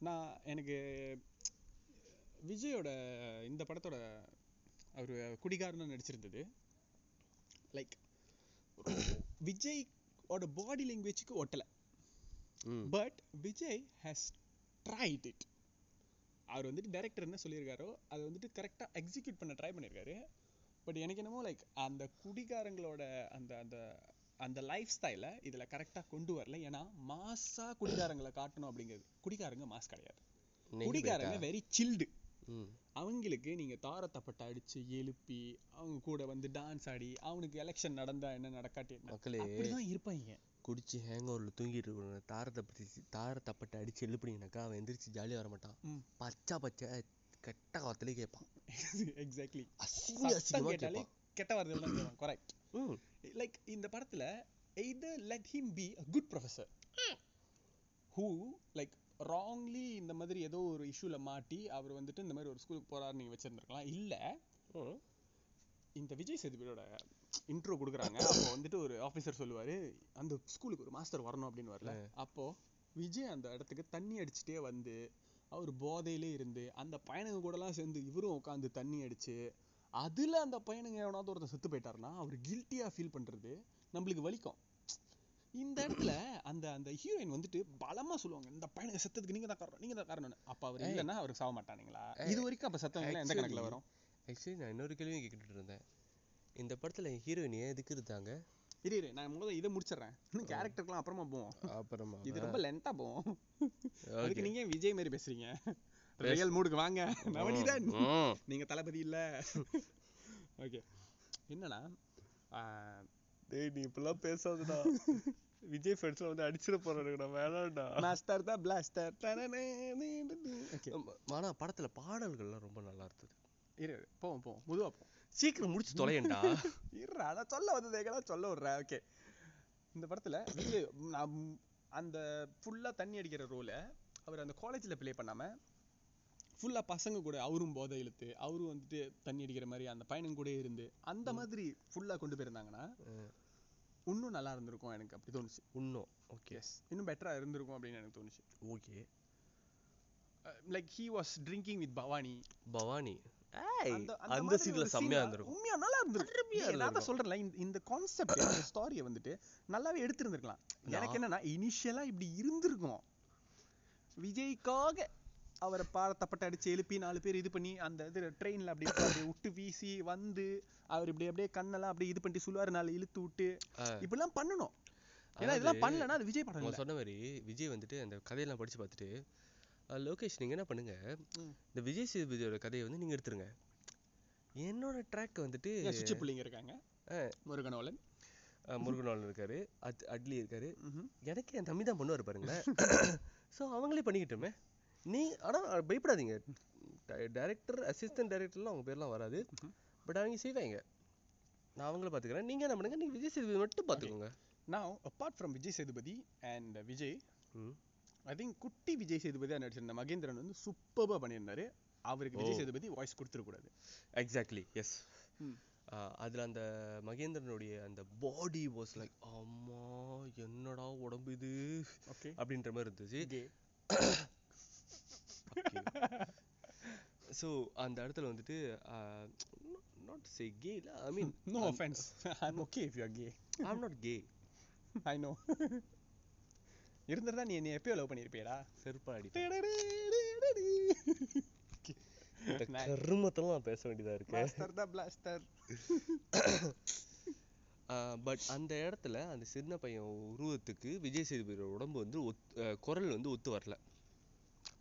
நான் எனக்கு விஜயோட இந்த படத்தோட அவர் குடிகாரன்னு நடிச்சிருந்தது. லைக் விஜயோட பாடி லாங்குவேஜ்க்கு ஒட்டல. But Vijay has tried it அவர் வந்துட்டு டைரக்டர் என்ன சொல்லியிருக்காரோ அதை வந்துட்டு கரெக்டாக எக்ஸிக்யூட் பண்ண ட்ரை பண்ணியிருக்காரு. பட் எனக்கு என்னமோ லைக் அந்த குடிகாரங்களோட அந்த அந்த அந்த லைஃப் ஸ்டைலை இதில் கரெக்டாக கொண்டு வரல. ஏன்னா மாசா குடிகாரங்களை காட்டணும் அப்படிங்கிறது. குடிகாரங்க மாஸ் கிடையாது. குடிகாரங்க. வெரி சில்டு அவங்களுக்கு நீங்க தாரத்தப்பட்ட அடிச்சு எழுப்பி அவங்க கூட வந்து டான்ஸ் ஆடி அவனுக்கு எலெக்ஷன் நடந்தா என்ன நடக்காட்டி மக்களே அப்படிதான் இருப்பாங்க குடிச்சு ஹேங் ஓவரில் தூங்கிட்டு இருக்கணும் தாரத்தை பற்றி தாரத்தப்பட்டு அடிச்சு எழுப்புனீங்கனாக்கா அவன் எந்திரிச்சு ஜாலியாக வர மாட்டான். பச்சை பச்சை கெட்ட காத்துலேயே கேட்பான். எக்ஸாக்ட்லி அசிங்க அசிங்கமாக கேட்டாலே கெட்ட வார்த்தைகள் தான் கேட்பான். கரெக்ட் ம். லைக் இந்த படத்துல either let him be a good professor. Who like wrongly இந்த மாதிரி ஏதோ ஒரு இஷ்யூல மாட்டி அவர் வந்துட்டு இந்த மாதிரி ஒரு ஸ்கூலுக்கு போறாரு நீங்க வச்சிருந்திருக்கலாம். இல்ல ம். இந்த விஜய் சேதுபதியோட இன்ட்ரோ கொடுக்குறாங்க. அப்போ வந்துட்டு ஒரு ஆபீசர் சொல்லுவாரு அந்த ஸ்கூலுக்கு ஒரு மாஸ்டர் வரணும் அப்படின்னு வரல. அப்போ விஜய் அந்த இடத்துக்கு தண்ணி அடிச்சுட்டே வந்து அவர் போதையிலே இருந்து அந்த பையனுங்க கூடலாம் சேர்ந்து இவரும் உட்காந்து தண்ணி அடிச்சு அதுல அந்த பையனுங்க எவனாவது ஒருத்தன் செத்து போயிட்டாருன்னா அவர் கில்ட்டியா ஃபீல் பண்றது நம்மளுக்கு வலிக்கும். இந்த இடத்துல அந்த அந்த ஹீரோயின் வந்துட்டு பலமா சொல்லுவாங்க இந்த பையனுங்க செத்ததுக்கு நீங்க தான் காரணம் நீங்க தான் காரணம்னு அப்ப அவர். இல்லைன்னா அவருக்கு சாக மாட்டானுங்களா? இது வரைக்கும் அப்ப செத்தவங்க எந்த கணக்குல வரும்? ஆக்சுவலி நான் இன்னொரு கேள்வியும் கேட்டுட்டு இருந்தேன். இந்த படத்துல ஹீரோயின் ஏன் எதுக்கு இருந்தாங்க இரு இரு நான் முதல்ல இதை முடிச்சிடுறேன். இன்னும் கேரக்டருக்குலாம் அப்புறமா போவோம். அப்புறமா. இது ரொம்ப லென்த்தா போவோம். அதுக்கு Okay. நீங்க ஏன் விஜய் மாதிரி பேசுறீங்க? ரியல் மூடுக்கு வாங்க. நவனிதான். நீங்க தளபதி இல்ல. ஓகே. என்னன்னா ஆஹ், டேய் நீ இப்பெல்லாம் பேசாதடா. விஜய் ஃபேன்ஸ்ல வந்து அடிச்சிட போறானுங்கடா வேணாம்டா. மாஸ்டர் தான் பிளாஸ்டர் ஓகே. ஆனா படத்துல பாடல்கள்லாம் ரொம்ப நல்லா இருந்தது. இரு போவோம் போவோம் முதுவா போவோம் சீக்கிரம் முடிச்சு தொலையேன்டா. [laughs] இருடா நான் சொல்ல வந்தது எங்கடா சொல்ல விடுறேன் ஓகே. இந்த படத்துல விஜய் நான் அந்த ஃபுல்லா தண்ணி அடிக்கிற ரோல அவர் அந்த காலேஜ்ல ப்ளே பண்ணாம ஃபுல்லா பசங்க கூட அவரும் போதை இழுத்து அவரும் வந்துட்டு தண்ணி அடிக்கிற மாதிரி அந்த பையனும் கூட இருந்து அந்த மாதிரி ஃபுல்லா கொண்டு போயிருந்தாங்கன்னா இன்னும் நல்லா இருந்திருக்கும் எனக்கு அப்படி தோணுச்சு. இன்னும் ஓகே இன்னும் பெட்டரா இருந்திருக்கும் அப்படின்னு எனக்கு தோணுச்சு. Okay like he was drinking with Bhavani Bhavani அந்த சீன்ல செம்மையா இருந்திருக்கும். உண்மையா நல்லா இருந்திருக்கும். நான் தான். சொல்றேன்ல இந்த- இந்த கான்செப்ட் இந்த ஸ்டாரியை வந்துட்டு நல்லாவே எடுத்திருந்திருக்கலாம். எனக்கு என்னன்னா இனிஷியலா இப்படி இருந்திருக்கும். விஜய்க்காக அவரை பாடத்தப்பட்டு அடிச்சு எழுப்பி நாலு பேர் இது பண்ணி அந்த இது ட்ரெயின்ல அப்படி உட்கார்ந்து விட்டு வீசி வந்து அவர் இப்படி அப்படியே கண்ணெல்லாம் அப்படியே இது பண்ணிட்டு சொல்லுவாரு நாலு இழுத்து விட்டு. இப்படிலாம் பண்ணணும். ஏன்னா இதெல்லாம் பண்ணலன்னா அது விஜய் படம் சொன்ன மாதிரி விஜய் வந்துட்டு அந்த கதையெல்லாம் படிச்சு பார்த்துட்டு "அஹ், லோகேஷ் நீங்க என்ன பண்ணுங்க. இந்த விஜய் சேதுபதியோட கதையை வந்து நீங்க எடுத்துருங்க. என்னோட ட்ராக் வந்துட்டு சுச்சி பிள்ளைங்க இருக்காங்க. முருகனோலன். அஹ், முருகனாளன் இருக்காரு. அட் அட்லி இருக்காரு. எனக்கு என் தம்பி தான் பண்ணுவார் பாருங்களேன். [laughs] ஸோ அவங்களே பண்ணிக்கிட்டோமே. நீ ஆனா பயப்படாதீங்க. டைரக்டர் அசிஸ்டன்ட் டைரக்டர்லாம் அவங்க பேர்லாம் வராது. பட் அவங்க செய்வாங்க. நான் அவங்கள பார்த்துக்கிறேன் நீங்க என்ன பண்ணுங்க? நீங்க விஜய் சேதுபதி மட்டும் பார்த்துக்கோங்க now apart from Vijay Sethupathi and Vijay I think குட்டி விஜய் சேதுபதி நடிச்சிருந்த. மகேந்திரன் வந்து சூப்பராக பண்ணியிருந்தாரு. அவருக்கு Vijay. Sethupathi voice கொடுத்துடக்கூடாது. Exactly yes. அதுல அந்த மகேந்திரனுடைய அந்த பாடி வாஸ் லைக் அம்மா என்னடா உடம்பு இது? ஓகே அப்படின்ற மாதிரி இருந்துச்சு. [coughs] ஸோ [laughs] அந்த இடத்துல வந்துட்டு not say gay I mean no offence I am okay if you are gay I'm not gay I know இருந்திருந்தா நீ என்னை எப்பயோ லவ் பண்ணியிருப்பியடா செருப்பா அடி. கருமத்தெல்லாம் பேச வேண்டியதா இருக்கு. பிளாஸ்டர் தான் பிளாஸ்டர் பட் [laughs] அந்த இடத்துல அந்த சின்ன பையன் உருவத்துக்கு விஜய் சேதுபதியோட உடம்பு வந்து ஒத் அஹ் குரல் வந்து ஒத்து வரல.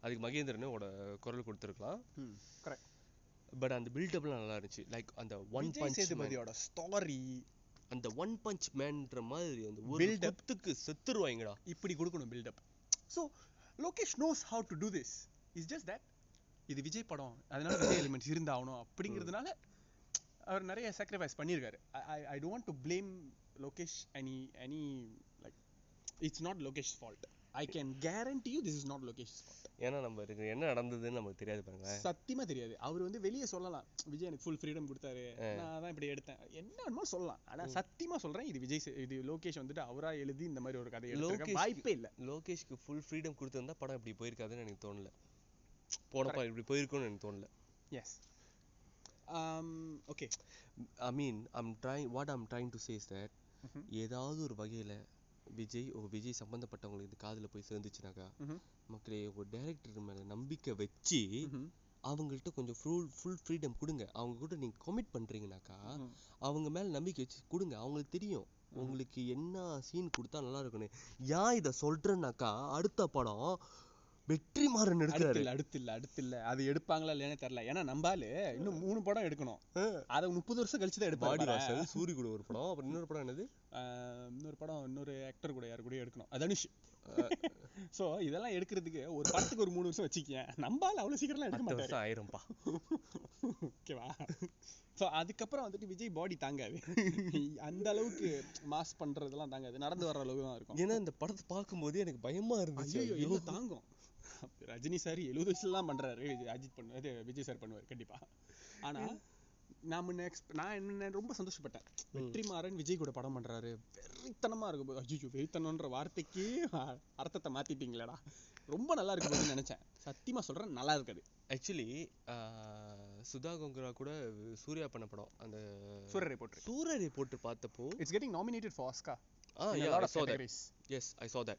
அதுக்கு மகேந்திரனோட குரல் கொடுத்துருக்கலாம். கரெக்ட் பட் அந்த பில்டப்லாம் நல்லா இருந்துச்சு. லைக் அந்த ஒன் பஞ்ச் சேதுபதியோட ஸ்டாரி அந்த ஒன் பஞ்ச் மேன்ற மாதிரி அந்த ஒரு Build up. குத்துக்கு செத்துருவாங்கடா இப்படி கொடுக்கணும் build up so Lokesh knows how to do this is just that இது விஜய் படம். அதனால விஜய் எலிமெண்ட்ஸ் இருந்தாகணும் அப்படிங்கிறதுனால அவர் நிறைய சாக்ரிஃபைஸ் பண்ணியிருக்காரு. I I don't to blame Lokesh any any like it's not Lokesh fault I can guarantee you this is not Lokesh fault ஏன்னா நம்ம இருக்கு என்ன நடந்ததுன்னு நமக்கு தெரியாது பாருங்களேன். சத்தியமா தெரியாது. அவர் வந்து வெளியே சொல்லலாம். விஜய் எனக்கு ஃபுல் ஃப்ரீடம் கொடுத்தாரு. நான் தான் இப்படி எடுத்தேன். என்ன வேணுமோ சொல்லலாம். ஆனா சத்தியமா சொல்றேன் இது விஜய் இது லோகேஷ் வந்துட்டு அவரா எழுதி இந்த மாதிரி ஒரு கதை லோகேஷ்க்கு- வாய்ப்பே இல்ல. லோகேஷ்க்கு ஃபுல் ஃப்ரீடம் கொடுத்திருந்தா படம் இப்படி போயிருக்காதுன்னு எனக்கு தோணல. போனப்பா இப்படி போயிருக்கும்னு எனக்கு தோணல. Yes okay I mean I'm trying what I'm trying to says that. ஏதாவது ஒரு வகையில விஜய் ஓ விஜய் சம்பந்தப்பட்டவங்களுக்கு இது காதுல போய் சேர்ந்துச்சுனாக்கா. மக்களே ஒரு டைரக்டர் மேல நம்பிக்கை வச்சு. அவங்கள்ட்ட கொஞ்சம் ஃபுல் ஃபுல் ஃப்ரீடம் கொடுங்க அவங்க கூட நீங்க கமிட் பண்றீங்கனாக்கா ம்ஹும். அவங்க மேல நம்பிக்கை வச்சு கொடுங்க அவங்களுக்கு தெரியும் உங்களுக்கு என்ன சீன் கொடுத்தா நல்லா இருக்கும்னு ஏன் இத சொல்றேன்னாக்கா அடுத்த படம் வெற்றிமாறன் அடுத்து எடுக்கிறாரு. இல்ல அடுத்து இல்ல அடுத்து இல்ல அது எடுப்பாங்களா இல்லையானே தெரியல. ஏன்னா நம்பாலு இன்னும் மூணு படம் எடுக்கணும். அதை முப்பது வருஷம் கழிச்சு தான் எடுப்பாங்க வாசல் சூரி கூட ஒரு படம். அப்புறம் இன்னொரு படம் என்னது? இன்னொரு படம் இன்னொரு ஆக்டர் கூட யாரு கூட எடுக்கணும். தனுஷ் சோ [laughs] இதெல்லாம் எடுக்கிறதுக்கு ஒரு படத்துக்கு ஒரு மூணு வருஷம் வச்சுக்கேன் நம்பால அவ்வளவு சீக்கிரம்லாம் எடுக்க மாட்டாரு. ஆயிரும்பா. ஓகேவா? ஸோ அதுக்கப்புறம் வந்துட்டு விஜய் பாடி தாங்காது. அந்த அளவுக்கு மாஸ் பண்றதெல்லாம் தாங்காது. நடந்து வர்ற அளவுக்கு தான் இருக்கும். ஏன்னா இந்த படத்தை பார்க்கும்போது எனக்கு பயமா இருந்துச்சு. தாங்கும். ரஜினி சார் எழுபது வயசுலாம் பண்றாரு. அஜித் பண்ணுவாரு விஜய் சார் பண்ணுவாரு கண்டிப்பா. ஆனா நான் முன்ன exp- நான் என்ன ரொம்ப சந்தோஷப்பட்டேன். வெற்றிமாறன் விஜய் கூட படம் பண்றாரு. வெறித்தனமா இருக்கும் போது ஐயோ வெறித்தனம்ன்ற வார்த்தைக்கு அர்த்தத்தை மாத்திட்டீங்களேடா. ரொம்ப நல்லா இருக்கு போதுன்னு நினைச்சேன். சத்தியமா சொல்றேன் நல்லா இருக்காது ஆக்சுவலி சுதா கொங்கரா கூட சூர்யா பண்ண படம். அந்த சூரரை போட்டு சூரரை போட்டு பார்த்தப்போ it's getting nominated for Oscar ah I. Yes I saw that.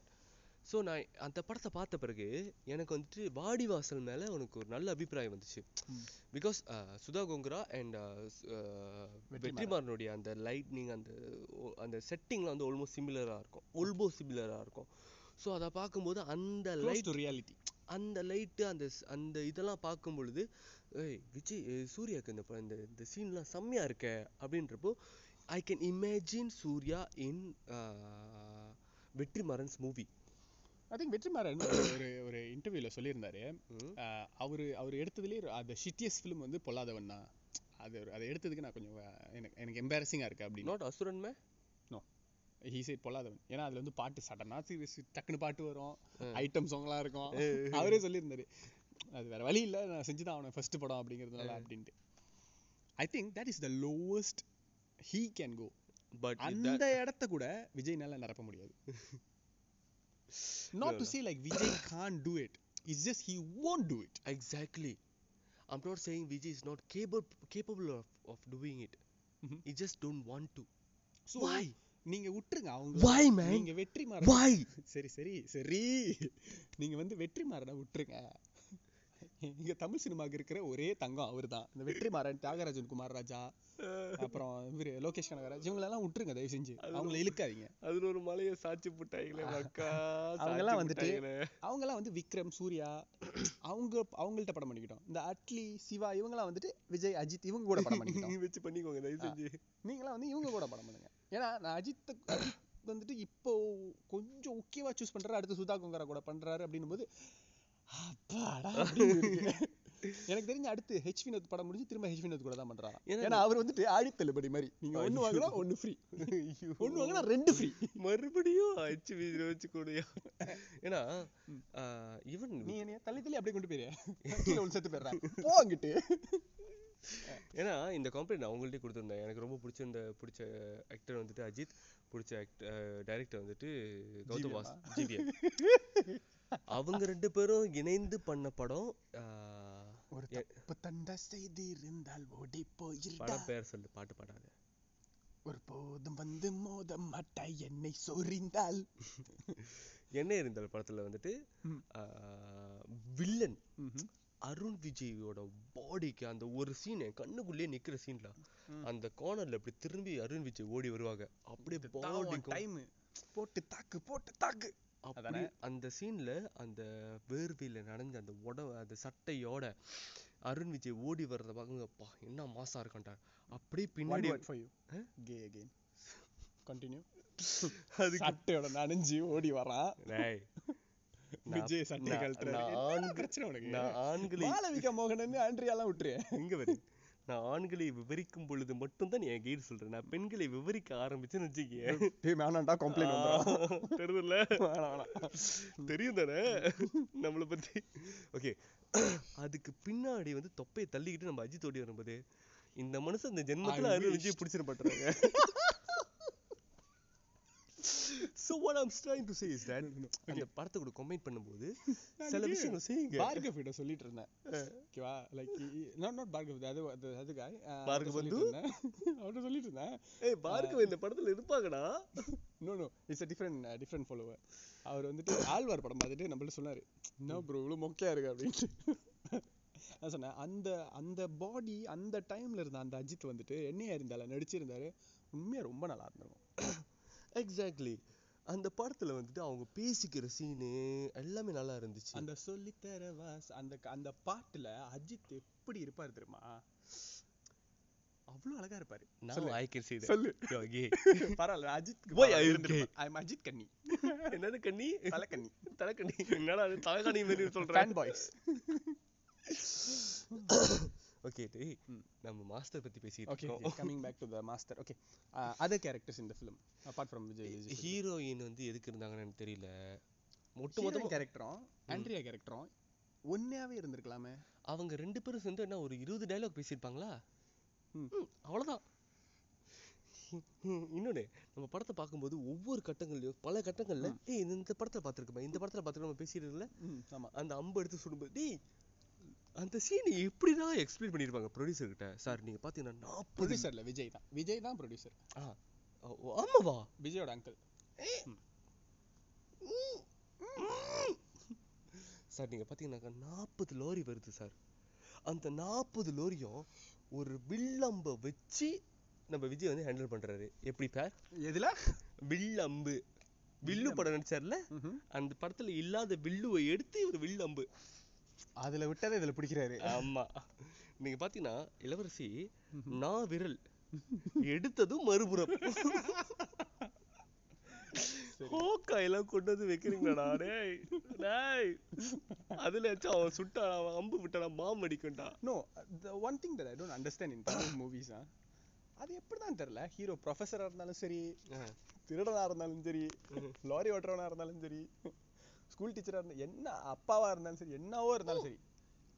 So நான் அந்த படத்தை பார்த்த பிறகு எனக்கு வந்துட்டு வாடி வாசல் மேல உனக்கு ஒரு நல்ல அபிப்பிராயம் வந்துச்சு. Because Sudha Kongara and Vetrimaaran. வெற்றிமாறனுடைய அந்த லைட்னிங் அந்த அந்த செட்டிங்லாம் வந்து ஆல்மோஸ்ட் சிமிலரா இருக்கும். ஆல்மோஸ்ட் சிமிலரா இருக்கும். ஸோ அதை பார்க்கும்போது அந்த லைட் reality. அந்த லைட்டு அந்த அந்த இதெல்லாம் பார்க்கும் பொழுது ஏய் விஜய் ஏய், சூர்யாக்கு இந்த இந்த இந்த சீன்லாம் செம்மையா இருக்கே அப்படின்றப்போ I can imagine Suriya in Vetrimaaran's movie I think Vetrimaaran ஒரு ஒரு- இன்டர்வியூல சொல்லியிருந்தாரு. அவரு அவர் எடுத்ததுலேயே அந்த ஷிட்டியஸ் ஃபிலிம் வந்து பொல்லாதவன் தான் அது அதை எடுத்ததுக்கு நான் கொஞ்சம் எனக்கு எனக்கு எம்பாரசிங்காக இருக்கு அப்படின்னு. Not Asuran May? He said Polladhavan. ஏன்னா அதுல வந்து பாட்டு சடனா சீரியஸ் டக்குன்னு பாட்டு வரும். ஐட்டம் சாங்லாம் இருக்கும். அவரே சொல்லியிருந்தாரு. அது வேற வழி இல்ல. நான் செஞ்சு தான் அவனை ஃபர்ஸ்ட் படம் அப்படிங்கிறதுனால அப்படின்ட்டு. I think that is the lowest he can go but அந்த இடத்த கூட விஜய்னால நிரப்ப முடியாது. [laughs] Not to say like Vijay can't do it it's just he won't do it. Exactly I'm not saying Vijay is not capable capable of of doing it Mhm. E just don't want to So, Why? நீங்க விட்டுருங்க அவங்க Why, man? நீங்க வெற்றி மாற Why? [laughs] சரி சரி சரி. நீங்க வந்து வெற்றி மாறனை விட்டுருங்க. இங்க தமிழ் சினிமாக்கு இருக்கிற ஒரே தங்கம் அவர்தான். இந்த வெற்றி மாறன் தியாகராஜன் குமார் ராஜா அப்புறம் இவரு லோகேஷ் கனகராஜ் இவங்க எல்லாம் விட்டுருங்க தயவு செஞ்சு அவங்கள இழுக்காதீங்க. அதுல ஒரு மலையை சாட்சி போட்டாங்களே மக்கா அவங்கெல்லாம் வந்துட்டு அவங்க எல்லாம் வந்து விக்ரம் சூர்யா அவங்க அவங்கள்ட்ட படம் பண்ணிக்கிட்டோம். இந்த அட்லி சிவா இவங்கெல்லாம் வந்துட்டு விஜய் அஜித் இவங்க கூட படம் பண்ணிக்கிட்டோம். வச்சு பண்ணிக்கோங்க தயவு செஞ்சு நீங்களாம் வந்து இவங்க கூட படம் பண்ணுங்க. ஏன்னா நான் அஜித் வந்துட்டு இப்போ கொஞ்சம் முக்கியமா சூஸ் பண்றாரு அடுத்து சுதா கொங்கரா கூட பண்றாரு அப்படின்னும் போது அப்பாடா. எனக்கு தெரிஞ்ச அடுத்து ஹெச் வினோத் படம் முடிஞ்சு திரும்ப ஹெச் வினோத் கூட தான் பண்றாராம் ஏன்னா அவர் வந்துட்டு ஆடி தள்ளுபடி மாதிரி. நீங்க ஐயோ. வாங்கினா ஒண்ணு ஃப்ரீ ஒண்ணு வாங்கினா ரெண்டு ஃப்ரீ மறுபடியும் அச்சு வீதியில வச்சு கூடியா ஏன்னா ஈவன் நீ என்னைய தள்ளி தள்ளி அப்படியே கொண்டு போயிரு. கீழே ஒன்று செத்து போயிடுறேன் போ அங்கிட்டு. ஏன்னா இந்த காம்பெனி நான் உங்கள்ட்டே கொடுத்துருந்தேன். எனக்கு ரொம்ப பிடிச்ச இந்த பிடிச்ச ஆக்டர் வந்துட்டு அஜித் பிடிச்ச டைரக்டர் வந்துட்டு கௌதம் வாஸ் ஜிவிஎம் அவங்க ரெண்டு பேரும் இணைந்து பண்ண படம் ஒரு தப்பு தண்டை செய்திருந்தால் ஓடி போயிருந்தா படம் பேர் சொல்லு பாட்டு பாடாத. ஒரு போதும் வந்து மோத மாட்டாய் என்னை சொரிந்தால். என்ன இருந்தால் படத்துல வந்துட்டு. வில்லன் அருண் விஜயோட பாடிக்கு அந்த ஒரு சீன் என் கண்ணுக்குள்ளேயே நிக்கிற சீன்ல. அந்த கார்னர்ல இப்படி திரும்பி அருண் விஜய் ஓடி வருவாங்க. அப்படியே டைம் போட்டு தாக்கு போட்டு தாக்கு. அப்படி அந்த சீன்ல அந்த வேர்வையில நனைஞ்ச அந்த உட அந்த சட்டையோட அருண் விஜய் ஓடி வர்றத பாக்குங்க அப்பா என்ன மாசா இருக்கான்டா அப்படியே பின்னாடி gay again. Continue. அதுக்கு சட்டையோட நனைஞ்சு ஓடி வரான். விஜய் சட்டை கழட்டுறாரு. ஆண்கள்- மோகனன் ஆண்ட்ரியாலாம் விட்டுரு இங்க வரு? நான் ஆண்களை விவரிக்கும் பொழுது மட்டும்தான் என் கைடு சொல்றேன். நான் பெண்களை விவரிக்க ஆரம்பிச்சேன்னு வச்சுக்கேன் டேய் வேணாம்டா கம்ப்ளைண்ட் தெரியுதுல்ல? தெரியும் தானே? நம்மளை பத்தி. ஓகே அதுக்கு பின்னாடி வந்து தொப்பையை தள்ளிக்கிட்டு நம்ம அஜித் ஓடி வரும்போது இந்த மனுஷன் இந்த ஜென்மத்துல wished. விஜய் பிடிச்சிட மாட்டாங்க so what i'm trying to say is that அந்த படத்தை கூட கம்பைன் பண்ணும்போது [laughs] சில விஷயங்கள் செய்யுங்க. பார்கவ் கிட்ட சொல்லிட்டு இருந்தேன் ஓகேவா லைக் நாட் நாட் பார்கவ் அது அது அது காய் பார்கவ் பந்து? [laughs] அவர்கிட்ட சொல்லிட்டு இருந்தேன் ஏய் பார்க்கவே இந்த படத்துல இருப்பாங்கடா. No no it's a different different follower அவர் வந்துட்டு ஆழ்வார் படம் பார்த்துட்டு நம்மள்ட்ட சொன்னாரு என்ன ப்ரோ இவ்வளோ மொக்கையா இருக்கு அப்படின்ட்டு. [laughs] நான் சொன்னேன் அந்த அந்த பாடி அந்த டைம்ல இருந்த அந்த அஜித் வந்துட்டு என்னையா இருந்தால நடிச்சிருந்தாரு. உண்மையா ரொம்ப நல்லா இருந்திருக்கும். எக்ஸாக்ட்லி அந்த படத்துல வந்துட்டு அவங்க பேசிக்கிற சீனு எல்லாமே நல்லா இருந்துச்சு. அந்த சொல்லித்தர வாஸ் அந்த அந்த பாட்டுல அஜித் எப்படி இருப்பாரு தெரியுமா? அவ்வளவு அழகா இருப்பாரு. சொல்லு. Gay. [laughs] பரவாயில்ல அஜித்? ஐ எம் அஜித் கண்ணி என்னது கண்ணி தலைக்கண்ணி. தலைக்கண்ணி. என்னடா அது தலைக்கண்ணி மாதிரி சொல்றேன் பாய்ஸ் [laughs] ஓகே டேய். நம்ம மாஸ்டர் பத்தி பேசிட்டு ஓகே இருக்கோம். Coming back to the Master okay other characters இந்த film apart from Vijay heroine வந்து எதுக்கு இருந்தாங்கன்னு எனக்கு தெரியல. ஒட்டு ஹீரோயின் மொத்தமா கேரக்டரும் ஆண்ட்ரியா கேரக்டரும் ஒன்னையாவே இருந்திருக்கலாமே. அவங்க ரெண்டு பேரும் சேர்ந்து என்ன ஒரு இருபது டைலாக் பேசியிருப்பாங்களா? அவ்வளவுதான். [laughs] இன்னொன்னு நம்ம படத்தை பார்க்கும்போது ஒவ்வொரு கட்டங்கள்லயும் பல கட்டங்கள்ல ஏய் இந்த- படத்துல பார்த்திருக்கோமே இந்த படத்துல பார்த்திருக்கோம் நம்ம பேசியிருக்கல ம் ஆமா. அந்த அம்பு எடுத்து சுடும்போது டேய் அந்த சீன் எப்படிதான் எக்ஸ்பிளைன் பண்ணிருப்பாங்க ப்ரொடியூசர் கிட்ட. சார் நீங்க பாத்தீங்கன்னா நாற்பது ப்ரொடியூசர்ல விஜய் தான். விஜய் தான் ப்ரொடியூசர் ஆ ஆமாவா? விஜயோட அங்கிள் சார் நீங்க பாத்தீங்கன்னாக்கா நாற்பது லோரி வருது சார் அந்த நாற்பது லோரியும் ஒரு வில்லம்ப வச்சு நம்ம விஜய் வந்து ஹேண்டில் பண்றாரு. எப்படி சார் எதுல? வில்லம்பு. வில்லு படம் நடிச்சார்ல? அந்த படத்துல இல்லாத வில்லுவை எடுத்து இவர் வில்லம்பு. அதுல விட்டதை இதுல பிடிக்கிறாரு. ஆமா. நீங்க பாத்தீங்கன்னா இளவரசி நான் விரல் எடுத்ததும் மறுபுறம். எல்லாம் கொண்டு வந்து வைக்கிறீங்களாடா டேய் டேய். அதுல வச்சு அவன் சுட்டா அவன் அம்பு விட்டானா மாம் அடிக்கும்டா. No the one thing that I don't understand in Tamil movies அது எப்படிதான் தெரியல. ஹீரோ ப்ரொஃபஸரா இருந்தாலும் சரி திருடனா இருந்தாலும் சரி லாரி ஓட்டுறவனா இருந்தாலும் சரி ஸ்கூல் டீச்சரா இருந்தா என்ன அப்பாவா இருந்தாலும் சரி என்னவோ இருந்தாலும் சரி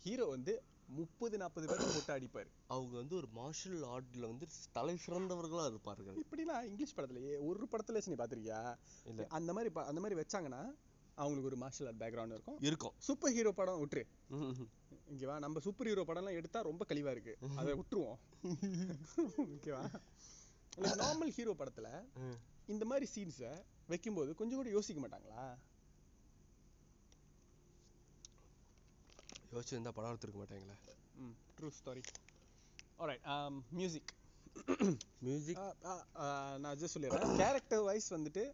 ஹீரோ வந்து முப்பது நாற்பது பேர் போட்டு அடிப்பாரு. அவங்க வந்து ஒரு மார்ஷல் ஆர்ட்ல வந்து தலை சிறந்தவர்களா இருப்பார்கள். இப்படின்னா இங்கிலீஷ் படத்துலயே ஒரு படத்துல நீ பாத்திருக்கியா? இல்ல. அந்த மாதிரி அந்த மாதிரி வச்சாங்கன்னா அவங்களுக்கு ஒரு மார்ஷல் ஆர்ட் பேக்ரவுண்ட் இருக்கும். இருக்கும். சூப்பர் ஹீரோ படம் விட்டுரு. ஓகேவா நம்ம சூப்பர் ஹீரோ படம்லாம் எடுத்தா ரொம்ப கழிவா இருக்கு. அதை விட்டுருவோம் ஓகேவா நார்மல் ஹீரோ படத்துல. இந்த மாதிரி சீன்ஸை வைக்கும்போது கொஞ்சம் கூட யோசிக்க மாட்டாங்களா? யோசிச்சிருந்தா படம் எடுத்திருக்க மாட்டாங்களே. ம் true story all right music music நான் ஜஸ்ட் சொல்லிடுறேன். கேரக்டர் வைஸ் வந்துட்டு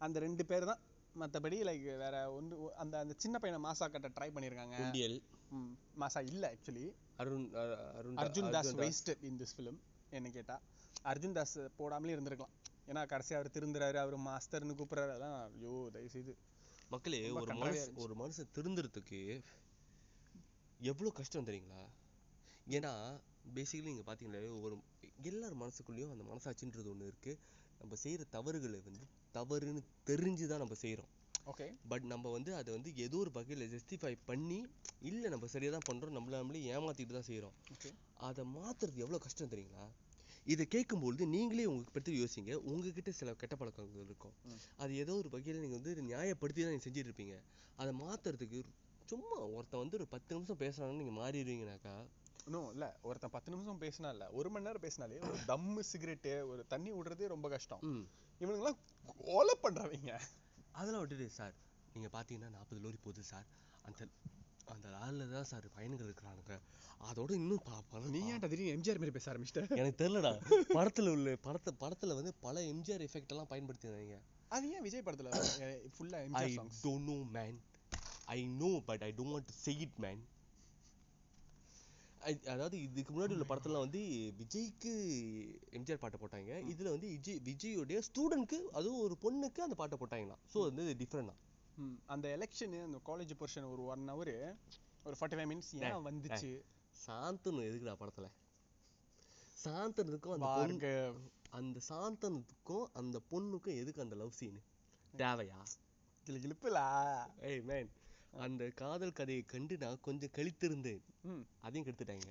அந்த ரெண்டு பேர் தான். மற்றபடி லைக் வேற ஒன்று அந்த அந்த சின்ன பையனை மாசா கட்ட ட்ரை பண்ணியிருக்காங்க குண்டியல் ம், மாசா இல்ல actually Arun Arun Arjun Das wasted in this film என்ன கேட்டா. அர்ஜுன் தாஸ் போடாமலே இருந்திருக்கலாம். ஏன்னா கடைசி அவர் திருந்துறாரு அவர் மாஸ்டர்னு கூப்பிடுறாரு. அதான் ஐயோ தயவு செய்து மக்களே ஒரு மனுஷன் ஒரு மனுஷன் திருந்துறதுக்கு எவ்வளவு கஷ்டம் தெரியுங்களா? ஏன்னா பேசிக்கலி நீங்க பாத்தீங்களே ஒரு எல்லார் மனசுக்குள்ளேயும் அந்த மனசாட்சின்றது ஒண்ணு இருக்கு. நம்ம செய்யற தவறுகளை வந்து தவறுன்னு தெரிஞ்சுதான் நம்ம செய்றோம். ஓகே பட் நம்ம வந்து அதை வந்து ஏதோ ஒரு வகையில ஜஸ்டிஃபை பண்ணி இல்ல நம்ம சரியா தான் பண்றோம் நம்மள நம்மளே ஏமாத்திட்டு தான் செய்றோம். ஓகே அதை மாத்துறது எவ்வளவு கஷ்டம் தெரியுங்களா? இதை கேட்கும்பொழுது நீங்களே உங்களுக்கு பற்றி யோசிங்க உங்ககிட்ட சில கெட்ட பழக்கங்கள் இருக்கும். அது ஏதோ ஒரு வகையில நீங்க வந்து நியாயப்படுத்தி தான் நீங்க செஞ்சுட்டு இருப்பீங்க. அதை மாத்துறதுக்கு சும்மா ஒருத்தன் வந்து ஒரு பத்து நிமிஷம் பேசுறான்னு நீங்க மாறிடுவீங்கனாக்கா? நோ இல்ல. ஒருத்தன் பத்து நிமிஷம் பேசினா இல்ல. ஒரு மணி நேரம் பேசினாலே ஒரு தம்மு சிகரெட்டு ஒரு தண்ணி விடுறதே ரொம்ப கஷ்டம். இவனுங்கெல்லாம் கொலை பண்றவங்க அதெல்லாம் விட்டுட்டு சார். நீங்க பாத்தீங்கன்னா நாற்பது லோரி போகுது சார். அந்த அந்த லாரில தான் சார் பயணிகள் இருக்கிறானுங்க. அதோட இன்னும் ப- பல- நீ ஏன்டா திடீர்னு எம்ஜிஆர் மாதிரி பேச ஆரம்பிச்சிட்ட? எனக்கு தெரியலடா. படத்துல உள்ள படத்தை படத்துல வந்து பல எம்ஜிஆர் எஃபெக்ட் எல்லாம் பயன்படுத்தினாங்க. அது ஏன் விஜய் படத்துல? ஃபுல்லா I MGR songs don't know, man. I know, but I don't want to say it, man. I- அதாவது இதுக்கு முன்னாடி உள்ள படத்துல வந்து விஜய்க்கு எம்ஜிஆர் பாட்டை போட்டாங்க. இதுல வந்து விஜய் விஜயோடைய ஸ்டூடெண்ட்க்கு அதுவும் ஒரு பொண்ணுக்கு அந்த பாட்டை போட்டாங்களாம். ஸோ வந்து டிஃப்ரெண்டா அந்த எலெக்ஷன் அந்த காலேஜ் போர்ஷன் ஒரு ஒன் ஹவர் ஒரு ஃபார்ட்டி ஃபைவ் மினிட்ஸ் ஏன் வந்துச்சு? சாந்தனு எதுக்குடா படத்துல? சாந்தனுக்கும் அந்த அந்த சாந்தனுக்கும் அந்த பொண்ணுக்கும் எதுக்கு அந்த லவ் சீன் தேவையா? கிளி கிளிப்புலா ஏய் மேன் அந்த காதல் கதையை கண்டு நான் கொஞ்சம் கழித்திருந்தேன். ம். அதையும் கெடுத்துட்டாங்க.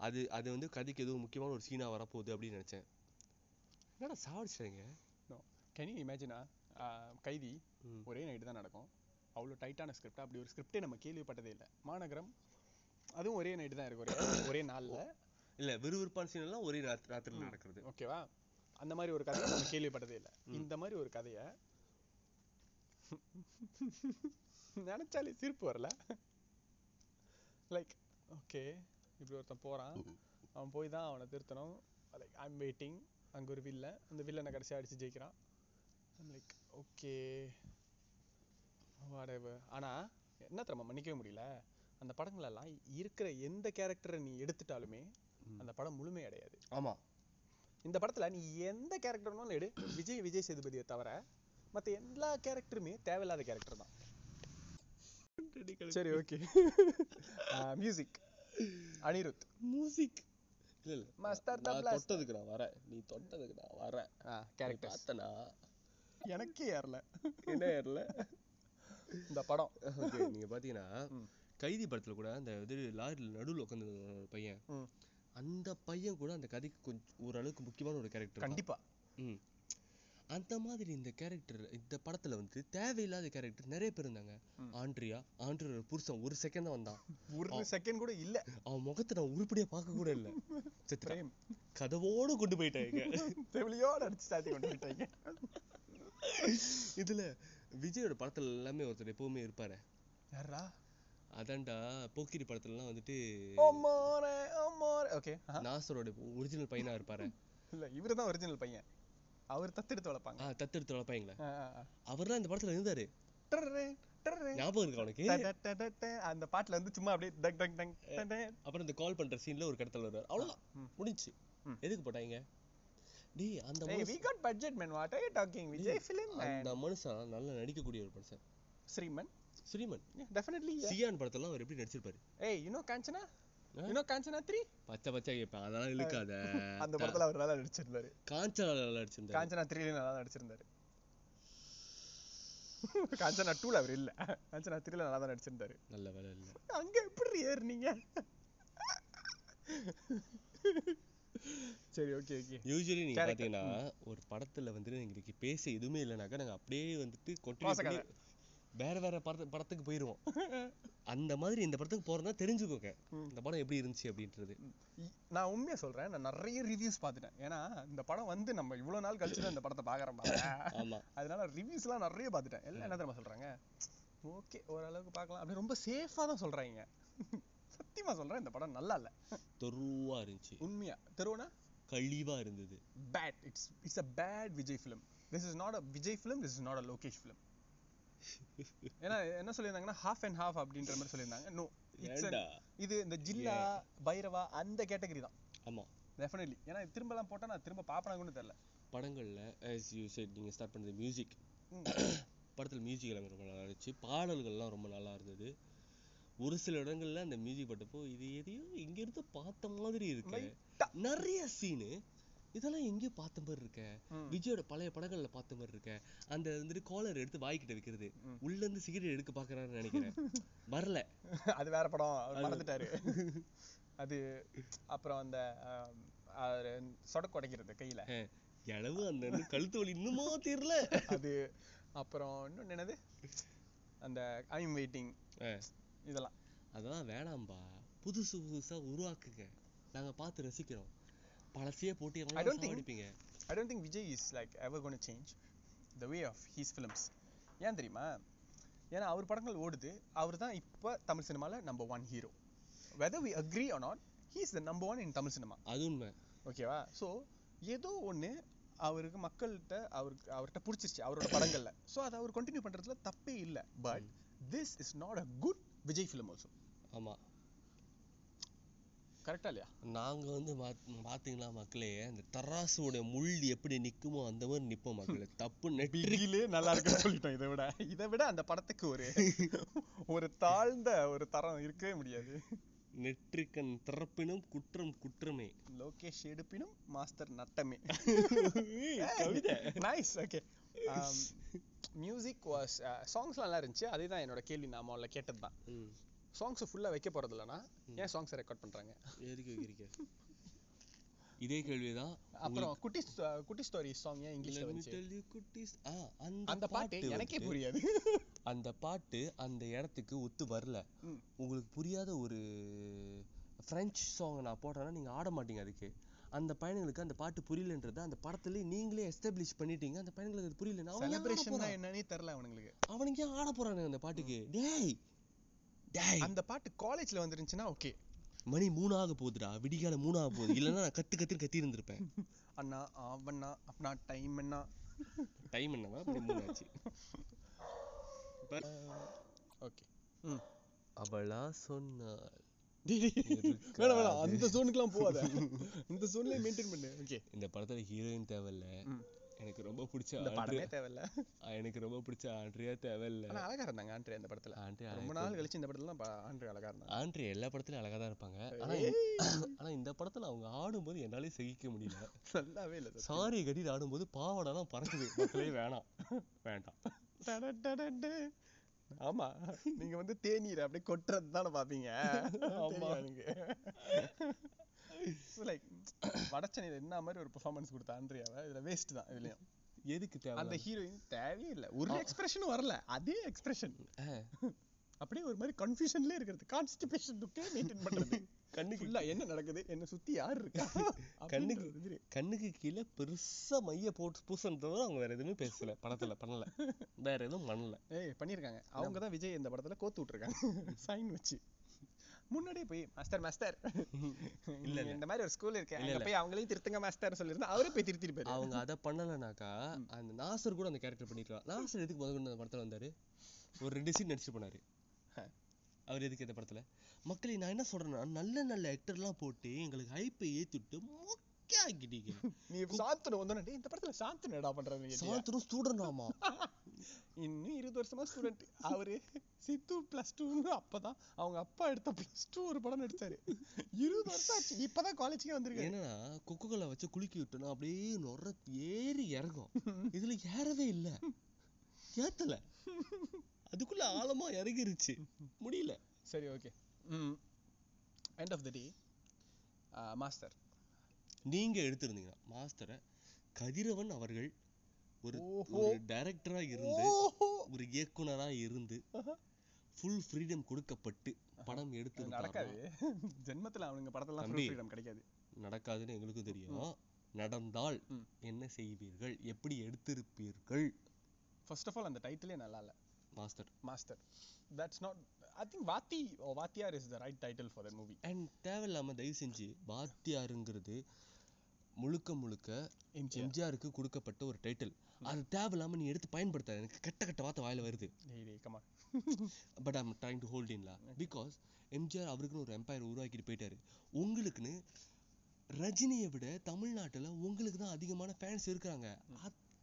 அது அது வந்து கதைக்கு எதுவும் முக்கியமான ஒரு சீனா வரப்போகுது அப்படின்னு நினைச்சேன். என்னடா சாவடிச்சிட்டாங்க? கேன் யூ இமேஜினா கைதி. ஒரே நைட்டு தான் நடக்கும். அவ்வளோ டைட்டான ஸ்கிரிப்ட் அப்படி ஒரு ஸ்கிரிப்டே நம்ம கேள்விப்பட்டதே இல்லை. மாநகரம் அதுவும் ஒரே நைட்டு தான் இருக்கு. ஒரே ஒரே நாள்ல. இல்ல விறுவிறுப்பான சீன் எல்லாம் ஒரே ராத் ராத்திரில நடக்கிறது. ஓகேவா அந்த மாதிரி ஒரு கதையை நம்ம கேள்விப்பட்டதே இல்லை. இந்த மாதிரி ஒரு கதையை [laughs] [laughs] நினைச்சாலே சிரிப்பு வரல. லைக் ஓகே இப்படி ஒருத்தன் போறான். அவன் போய் தான் அவனை திருத்தணும். லைக் ஐம் வெயிட்டிங் அங்க ஒரு வில்லன் அந்த வில்லனை கடைசியா அடிச்சு ஜெயிக்கிறான். Like okay whatever. ஆனா என்ன தெரியுமா மன்னிக்கவே முடியல. அந்த படங்கள் எல்லாம் இருக்கிற எந்த கேரக்டரை நீ எடுத்துட்டாலுமே அந்த படம் முழுமை அடையாது. ஆமா. இந்த படத்துல நீ எந்த கேரக்டர் வேணாலும் எடு. விஜய் விஜய் சேதுபதியை தவிர மத்த எல்லா கேரக்டருமே தேவையில்லாத கேரக்டர் தான். சரி ஓகே மியூசிக் அனிருத் மியூசிக் இல்ல இல்ல நான் Tablas. தொட்டதுக்கு நான் வரேன் நீ தொட்டதுக்கு நான் வரேன் கேரக்டர் பார்த்தனா எனக்கே ஏறல என்ன ஏறல இந்த படம் ஓகே நீங்க பாத்தீங்கன்னா. கைதி படத்துல கூட அந்த இது லாரியில் நடுவுல உட்காந்து பையன். அந்த பையன் கூட அந்த கதைக்கு கொஞ்சம் ஓரளவுக்கு முக்கியமான ஒரு கேரக்டர் கண்டிப்பா ம் அந்த மாதிரி இந்த கேரக்டர் இந்த படத்துல வந்து தேவையில்லாத கேரக்டர் நிறைய பேர் இருந்தாங்க. ஆண்ட்ரியா ஆண்ட்ரியோட புருஷன் ஒரு செகண்ட் தான் வந்தான். ஒரு செகண்ட் கூட இல்ல. அவன் முகத்தை நான் உருப்படியா பார்க்க கூட இல்ல. செத்துட்டான். பிரேம் கதவோடு கொண்டு போயிட்டாங்க செவிலியோட அடிச்சு சாத்தி கொண்டு போயிட்டாங்க இதுல விஜயோட படத்துல எல்லாமே ஒருத்தர் எப்பவுமே இருப்பாரு. யாரா அதான்டா போக்கிரி படத்துல எல்லாம் வந்துட்டு அம்மாரே அம்மாரே. ஓகே நாசரோட ஒரிஜினல் பையனா இருப்பாரு. இல்ல இவரு தான் ஒரிஜினல் பையன். அவர் தத்தெடுத்து வளர்ப்பாங்க தத்தெடுத்து வளர்ப்பாங்களே ஆ. அவர்லாம் இந்த படத்துல இருந்தாரு. ஞாபகம் இருக்கா உனக்கு. அந்த பாட்டுல வந்து சும்மா அப்படியே டக் டக் டக். அப்புறம் இந்த கால் பண்ற சீன்ல ஒரு கடத்தல் வருவார் அவ்வளவுதான் ம். முடிஞ்சுச்சு ம். எதுக்கு போட்டாங்க டேய் அந்த got budget man. What are you talking? Vijay film man. அந்த மனுஷன் நல்லா நடிக்கக்கூடிய ஒரு மனுஷன். ஸ்ரீமன் definitely. Yeah. சியான் படத்துல அவர் எப்படி நடிச்சிருப்பாரு Hey, you know Kanchana? Know Kanchana 3? பச்சை பச்சை கேட்பேன் அதெல்லாம் இழுக்காத. அந்த படத்துல அவர் நல்லா நடிச்சிருந்தாரு. காஞ்சனா நல்லா நடிச்சிருந்தாரு. காஞ்சனா 3 ல நல்லா நடிச்சிருந்தாரு. [laughs] காஞ்சனா 2 ல அவர் இல்ல. காஞ்சனா 3 ல நல்லா தான் நடிச்சிருந்தாரு. நல்ல வேலை இல்ல. அங்க எப்படி ஏறுனீங்க? [laughs] சரி ஓகே ஓகே யூஸ்வலி நீங்க. பாத்தீங்கன்னா ஒரு படத்துல வந்து எங்களுக்கு பேச எதுவுமே இல்லைனாக்கா நாங்க அப்படியே வந்துட்டு. பண்ணி வேற வேற படத்து படத்துக்கு போயிருவோம். அந்த மாதிரி இந்த படத்துக்கு போறதா தெரிஞ்சுக்கோங்க. இந்த படம் எப்படி இருந்துச்சு அப்படின்றது. நான் உண்மையா சொல்றேன் நான் நிறைய ரிவ்யூஸ் பார்த்துட்டேன். ஏன்னா இந்த படம் வந்து நம்ம இவ்வளவு நாள் கழிச்சு இந்த படத்தை பாக்குறோம் பாருங்க. ஆமா. அதனால ரிவ்யூஸ்லாம் நிறைய பார்த்துட்டேன். எல்லாம் என்ன தெரியுமா சொல்றாங்க? ஓகே ஓரளவுக்கு பார்க்கலாம். அப்படி ரொம்ப சேஃபா தான் சொல்றாங்க. சத்தியமா சொல்றேன் இந்த படம் நல்லா இல்ல. தொருவா இருந்துச்சு. உண்மையா. தெருவுனா? கழிவா இருந்தது. Bad it's it's a bad Vijay film this is not a Vijay film this is not a Lokesh film ஏன்னா என்ன சொல்லியிருந்தாங்கன்னா ஹாஃப் அண்ட் ஹாஃப் அப்படின்ற மாதிரி சொல்லியிருந்தாங்க. நோ இது இந்த ஜில்லா பைரவா அந்த கேட்டகரி தான். ஆமா. டெஃபினெட்லி ஏன்னா திரும்பலாம் போட்டா நான் திரும்ப பாப்பனா கூட தெரியல. படங்கள்ல as you said நீங்க ஸ்டார்ட் பண்ணது மியூசிக். [coughs] படத்துல மியூசிக் எல்லாமே ரொம்ப நல்லா இருந்துச்சு. பாடல்கள்லாம் ரொம்ப நல்லா இருந்தது. ஒரு சில இடங்கள்ல அந்த மியூசிக் பட்டப்போ இது எதையோ இங்க இருந்து பார்த்த மாதிரி இருக்கு. நிறைய சீனு இதெல்லாம் எங்கேயோ பார்த்த மாதிரி இருக்க. விஜயோட பழைய படங்கள்ல பார்த்த மாதிரி இருக்க. அந்த வந்துட்டு காலர் எடுத்து வாய்க்கிட்ட வைக்கிறது. உள்ள இருந்து சிகரெட் எடுக்க பாக்குறாருன்னு நினைக்கிறேன். [laughs] வரல. அது வேற படம். மறந்துட்டாரு. [laughs] அது அப்புறம் அந்த சொடக்கு உடைக்கிறது கையில. எளவு அந்த கழுத்து வலி இன்னுமா தெரியல அது அப்புறம் இன்னொன்னு என்னது? அந்த ஐம் வெயிட்டிங் இதெல்லாம். அதெல்லாம் வேணாம்பா. புதுசு புதுசா உருவாக்குங்க. நாங்க பார்த்து ரசிக்கிறோம். பழசையே போட்டு I எவ்வளவு don't think- சாவடிப்பீங்க I don't think Vijay is like ever gonna change the way of his films ஏன் தெரியுமா? ஏன்னா அவர் படங்கள் ஓடுது. அவர் தான் இப்போ தமிழ் சினிமால number one hero whether we agree or not he is the number one in Tamil cinema. அது உண்மை. ஓகேவா ஸோ ஏதோ ஒண்ணு அவருக்கு மக்கள்கிட்ட அவருக்கு அவர்கிட்ட பிடிச்சிருச்சு அவரோட படங்கள்ல. ஸோ அதை அவர் கண்டினியூ பண்றதுல தப்பே இல்லை. But this is not a good Vijay film also ஆமா. கரெக்டா இல்லையா? நாங்க வந்து பாத்தீங்களா மக்களே அந்த தராசுவோட முள் எப்படி நிக்குமோ அந்த மாதிரி நிப்போம் மக்களே. [laughs] தப்பு பிகிலே நல்லா இருக்குன்னு சொல்லிட்டோம் இதை விட. இதை விட அந்த படத்துக்கு ஒரு ஒரு தாழ்ந்த ஒரு தரம் இருக்கவே முடியாது. நெற்றிக்கண் திறப்பினும் குற்றம் குற்றமே. லோகேஷ் எடுப்பினும் மாஸ்டர் நட்டமே. [laughs] கவிதை. நைஸ் ஓகே மியூசிக் வாஸ் சாங்ஸ்லாம் நல்லா இருந்துச்சு. அதே தான் என்னோட கேள்வி நான் முதல்ல கேட்டது தான் சாங்ஸ் ஃபுல்லா வைக்க போறது இல்லைனா ஏன் சாங்ஸ் ரெக்கார்ட் பண்றாங்க? எதுக்கு வைக்கிறீங்க? இதே கேள்விதான் அப்புறம் குட்டி குட்டி ஸ்டோரி சாங் ஏன் இங்கிலீஷ்ல வந்துச்சு. ஆ, அந்த பாட்டு எனக்கே புரியாது. அந்த பாட்டு அந்த இடத்துக்கு ஒத்து வரல. உங்களுக்கு புரியாத ஒரு பிரெஞ்சு சாங் நான் போடுறேன்னா நீங்க ஆட மாட்டீங்க அதுக்கு. அந்த பையனுங்களுக்கு அந்த பாட்டு புரியலன்றத அந்த படத்துல நீங்களே எஸ்டாப்ளிஷ் பண்ணிட்டீங்க. அந்த பையனுங்களுக்கு அது புரியல செலிப்ரேஷன்? என்னன்னே தெரியல அவனுங்களுக்கு. அவனுக்கு ஏன் ஆட போறானுங்க அந்த பாட்டுக்கு? டேய் அந்த பாட்டு காலேஜ்ல வந்துருந்துச்சுன்னா ஓகே மணி மூணாக போகுதுடா விடிகால மூணாக போகுது இல்லைன்னா நான் கத்து கத்து கத்தி இருந்திருப்பேன் [laughs] அண்ணா அவண்ணா அப்பனா டைம் என்ன டைம் என்னவா மணி ஓகே ம். அவளா சொன்னாள். வேணாம் வேணாம். அந்த போகாத. இந்த ஜோன்லயே மெயின்டைன் பண்ணு. ஓகே இந்த படத்துல ஹீரோயின் தேவையில்ல. எனக்கு ரொம்ப பிடிச்ச இந்த படமே ஆண்ட்ரியா தேவையில்ல எனக்கு ரொம்ப பிடிச்ச ஆண்ட்ரியா தேவையில்ல. அழகா இருந்தாங்க ஆண்ட்ரே அந்த படத்துல. ஆண்ட்ரியா ரொம்ப நாள் கழிச்சு இந்த படத்துல தான் ஆண்ட்ரே அழகா இருந்தாங்க. ஆண்ட்ரியா எல்லா படத்துலயும் அழகா தான் இருப்பாங்க. ஆனா ஆனா இந்த படத்துல அவங்க ஆடும்போது என்னாலே சகிக்க முடியல. நல்லாவே இல்ல. சாரி கட்டிட்டு ஆடும்போது பாவாடெல்லாம் பறக்குது. மக்களே வேணாம். வேண்டாம். ஆமா. நீங்க வந்து தேநீர் அப்படியே கொட்டுறது தானே பாப்பீங்க. ஆமா. லைக் வடச்சென்னையில என்ன மாதிரி ஒரு பெர்ஃபார்மன்ஸ் கொடுத்த ஆண்ட்ரியாவை? இதுல வேஸ்ட் தான் இதுலயும். எதுக்கு அந்த தேவை ஹீரோயின் தேவையே இல்ல ஒரு எக்ஸ்பிரஷனும் வரல. அதே எக்ஸ்பிரஷன் அப்படியே ஒரு மாதிரி கன்ஃபியூஷன்லயே இருக்கிறது. கான்ஸ்டிபேஷன் மெயின்டைன் பண்றது. [laughs] கண்ணுக்கு ஃபுல்லா என்ன நடக்குது? என்ன சுத்தி யார் இருக்கா? [laughs] கண்ணுக்கு. கண்ணுக்கு கீழே பெருசா மைய போட்டு பூசணும் தவிர அவங்க வேற எதுவுமே பேசல. படத்துல பண்ணல. வேற எதுவும் பண்ணல. ஏய் பண்ணிருக்காங்க அவங்க தான் விஜய் இந்த படத்துல கோத்து விட்டுருக்காங்க. [laughs] சைன் வச்சு. முன்னாடியே போய் மாஸ்டர் [laughs] மாஸ்டர் இல்ல, இந்த மாதிரி ஒரு ஸ்கூல் இருக்கு. இல்ல, அங்க இல்ல. போய் அவங்களையும் திருத்துங்க மாஸ்டர் சொல்லிருந்தா அவரே போய் திருத்திருப்பாரு அவங்க அத பண்ணலனாக்கா அந்த நாசர் கூட அந்த கேரக்டர் பண்ணிருக்கலாம். நாசர் எதுக்கு முதல்ல அந்த படத்துல வந்தாரு? ஒரு ரெண்டு சீன் நடிச்சிட்டு போனாரு. அவர் எதுக்கு இந்த படத்துல? மக்களே நான் என்ன சொல்றேன்னா நல்ல நல்ல ஆக்டர்லாம் போட்டு எங்களுக்கு ஹைப்பை ஏத்திட்டு மொக்க ஆக்கிட்டீங்க நீ சாந்தனு வந்தோடனே "டேய், இந்த படத்துல சாந்தனு என்னடா பண்றாரு கேட்டியா? சாந்தரும் ஸ்டூடெண்ட் ஆமா. [laughs] இன்னும் இருபது வருஷமா ஸ்டூடெண்ட் அவரு சித்து பிளஸ் டூன்னு அப்பதான் அவங்க அப்பா எடுத்த பிளஸ் டூ ஒரு படம் நடிச்சாரு. இருபது வருஷம் ஆச்சு. இப்பதான் காலேஜ்க்கே வந்திருக்காரு. என்னன்னா கொக்கோகோலா வச்சு குலுக்கி விட்டோம்னா அப்படியே நொற ஏறி இறங்கும். இதுல ஏறவே இல்ல. ஏத்தல. அதுக்குள்ள ஆழமா இறங்கிருச்சு. முடியல. சரி okay end of the day Master நீங்க எடுத்திருந்தீங்கன்னா மாஸ்டரை கதிரவன் அவர்கள் ஒரு. ஒரு டைரக்டரா இருந்து ஒரு இயக்குனரா இருந்து ஃபுல் ஃப்ரீடம் கொடுக்கப்பட்டு படம் எடுத்து நடக்காது. [laughs] ஜென்மத்துல அவனுங்க படத்தெல்லாம். ஃபுல் ஃப்ரீடம் கிடைக்காது. நடக்காதுன்னு எங்களுக்கும் தெரியும். நடந்தால். என்ன செய்வீர்கள்? எப்படி எடுத்திருப்பீர்கள்? ஃபர்ஸ்ட் ஆஃப் ஆல் அந்த டைட்டிலே நல்லா இல்ல. Master Master that's not I think Vaathi Vaathiyar is the right title for the movie and தேவையில்லாம தயவு செஞ்சு வாத்தியாருங்கிறது முழுக்க முழுக்க எம்ஜிஆர் எம்ஜிஆருக்கு கொடுக்கப்பட்ட ஒரு டைட்டில் அது தேவையில்லாம நீ எடுத்து பயன்படுத்தாத. எனக்கு கெட்ட கெட்ட வார்த்தை வாயில வருது. But I'm trying to hold in-law because MGR அவருக்குன்னு ஒரு எம்பையர் உருவாக்கிட்டு போயிட்டாரு. உங்களுக்குன்னு ரஜினியை விட தமிழ்நாட்டுல உங்களுக்கு தான் அதிகமான ஃபேன்ஸ் இருக்காங்க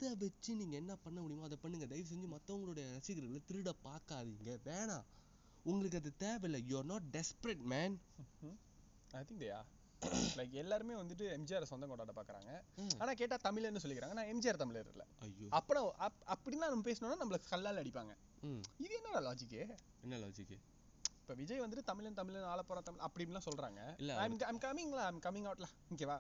அதை வச்சு நீங்க என்ன பண்ண முடியுமோ அதை பண்ணுங்க. தயவு செஞ்சு மத்தவங்களுடைய ரசிகர்களை திருட பார்க்காதீங்க. வேணாம். உங்களுக்கு அது தேவையில்லை. You are not desperate man I think they are like எல்லாருமே வந்துட்டு எம்ஜிஆர் சொந்தம் கொண்டாட பாக்குறாங்க. ஆனா கேட்டா தமிழர்னு சொல்லிக்கிறாங்க. நான் எம்ஜிஆர் தமிழர் இல்ல ஐயோ. அப்பனா அப் அப்படின்னா நம்ம பேசணும்னா நம்மள கல்லால் அடிப்பாங்க. இது என்னடா லாஜிக்கு என்ன லாஜிக்கு இப்ப விஜய் வந்துட்டு தமிழன் தமிழன் ஆளப்போற தமிழ் அப்படின்லாம் சொல்றாங்க. இல்ல, ஐம் கமிங்ல ஐம் கமிங் அவுட்ல ஓகேவா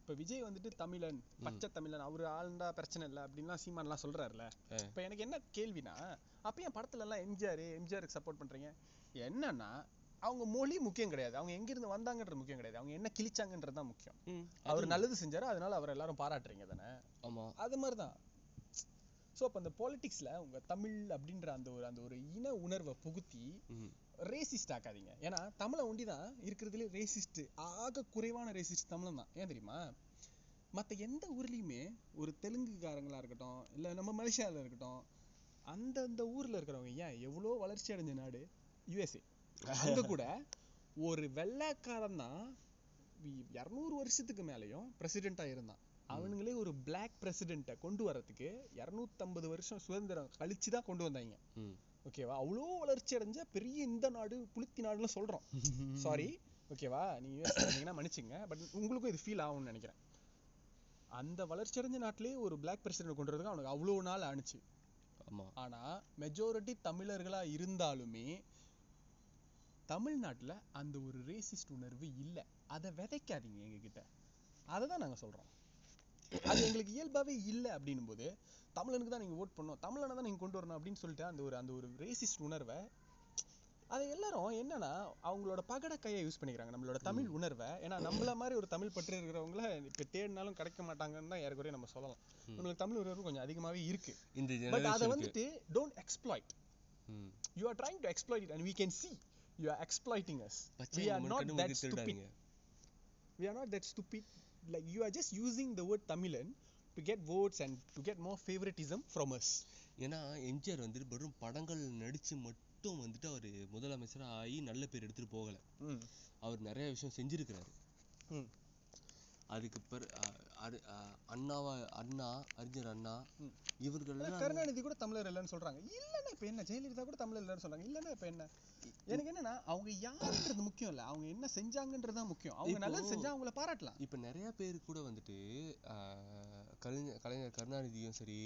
இப்ப விஜய் வந்துட்டு தமிழன் பச்சை தமிழன் அவரு ஆளுண்டா பிரச்சனை இல்ல அப்படின்லாம் சீமான்லாம் சொல்றாருல. ஆ. இப்ப எனக்கு என்ன கேள்வினா அப்ப என் படத்துல எல்லாம் எம்ஜிஆர் எம்ஜிஆருக்கு சப்போர்ட் பண்றீங்க? என்னன்னா அவங்க மொழி முக்கியம் கிடையாது. அவங்க எங்க இருந்து வந்தாங்கன்றது முக்கியம் கிடையாது. அவங்க என்ன கிழிச்சாங்கன்றது தான் முக்கியம். அவர் நல்லது செஞ்சாரு அதனால அவர் எல்லாரும் பாராட்டுறீங்க தானே? ஆமா. அது மாதிரிதான். சோ அப்ப அந்த பாலிடிக்ஸ்ல உங்க தமிழ் அப்படின்ற அந்த ஒரு அந்த ஒரு இன உணர்வை புகுத்தி ரேசிஸ்ட் ஆக்காதீங்க. ஏன்னா தமிழை ஒண்டி தான் இருக்கிறதுலே ரேசிஸ்ட் ஆக குறைவான ரேசிஸ்ட் தமிழன் தான். ஏன் தெரியுமா? மத்த எந்த ஊர்லயுமே ஒரு தெலுங்குக்காரங்களா இருக்கட்டும் இல்ல நம்ம மலேசியால இருக்கட்டும் அந்தந்த ஊர்ல இருக்கிறவங்க ஏன் எவ்வளோ வளர்ச்சி அடைஞ்ச நாடு? யுஎஸ்ஏ அங்க கூட ஒரு வெள்ளைக்காரன் தான் இரநூறு வருஷத்துக்கு மேலயும் பிரசிடென்ட்டா இருந்தான். அவனுங்களே ஒரு பிளாக் பிரசிடென்ட்டை கொண்டு வரதுக்கு இரநூத்தம்பது வருஷம் சுதந்திரம் கழிச்சு தான் கொண்டு வந்தாங்க. ஓகேவா அவ்வளோ வளர்ச்சி அடைஞ்ச பெரிய இந்த நாடு புளுத்தி நாடுன்னு சொல்றோம். [laughs] சாரி ஓகேவா நீங்க யூஎஸ் மன்னிச்சுங்க. பட் உங்களுக்கும் இது ஃபீல் ஆகும்னு நினைக்கிறேன். அந்த வளர்ச்சி அடைஞ்ச நாட்டிலே ஒரு பிளாக் பிரசிடென்ட் கொண்டு வரதுக்கு அவனுக்கு அவ்வளோ நாள் ஆணுச்சு. ஆமா. ஆனா மெஜாரிட்டி தமிழர்களா இருந்தாலுமே தமிழ்நாட்டுல அந்த ஒரு ரேசிஸ்ட் உணர்வு இல்ல. அதை விதைக்காதீங்க எங்க கிட்ட அதை தான் நாங்க சொல்றோம். அது எங்களுக்கு இயல்பாவே இல்ல அப்படின்னும் போது தமிழனுக்கு தான் நீங்க ஓட் பண்ணணும். தமிழனை தான் நீங்க கொண்டு வரணும் அப்படின்னு சொல்லிட்டு அந்த ஒரு அந்த ஒரு ரேசிஸ்ட் உணர்வை அதை எல்லாரும் என்னன்னா அவங்களோட பகட கையை யூஸ் பண்ணிக்கிறாங்க. நம்மளோட தமிழ் உணர்வை. ஏன்னா நம்மள மாதிரி ஒரு தமிழ் பற்று இருக்கிறவங்கள இப்ப தேடினாலும் கிடைக்க மாட்டாங்கன்னு தான் ஏறக்குறைய நம்ம சொல்லலாம். நம்மளுக்கு தமிழ் உணர்வு கொஞ்சம் அதிகமாவே இருக்கு. பட் அதை வந்துட்டு don't exploit you are trying to exploit it and we can see. You are exploiting us பச்சை we are not கண்ணு that முறுக்கு stupid திருடாதீங்க we are not that stupid like you are just using the word tamilan to get votes and to get more favoritism from us ஏன்னா எம்ஜிஆர் வந்துட்டு வெறும் படங்கள் நடிச்சு மட்டும் வந்துட்டு அவர் முதலமைச்சரா ஆகி நல்ல பேர் எடுத்துட்டு போகல அவர் நிறைய விஷயம் செஞ்சிருக்கிறாரு அதுக்கு பிற அது அண்ணாவா அண்ணா அறிஞர் அண்ணா. இவர்கள்லாம் கருணாநிதி கூட தமிழர் இல்லைன்னு சொல்றாங்க. இல்லைன்னா இப்ப என்ன? ஜெயலலிதா கூட தமிழர் இல்லைன்னு சொல்றாங்க. இல்லைன்னா இப்ப என்ன? எனக்கு என்னன்னா அவங்க யாருன்றது முக்கியம் இல்ல. அவங்க என்ன செஞ்சாங்கன்றது தான் முக்கியம். அவங்க இப்போ- செஞ்சா அவங்கள பாராட்டலாம். இப்ப நிறைய பேர் கூட வந்துட்டு கலைஞர் கலைஞர் கருணாநிதியும் சரி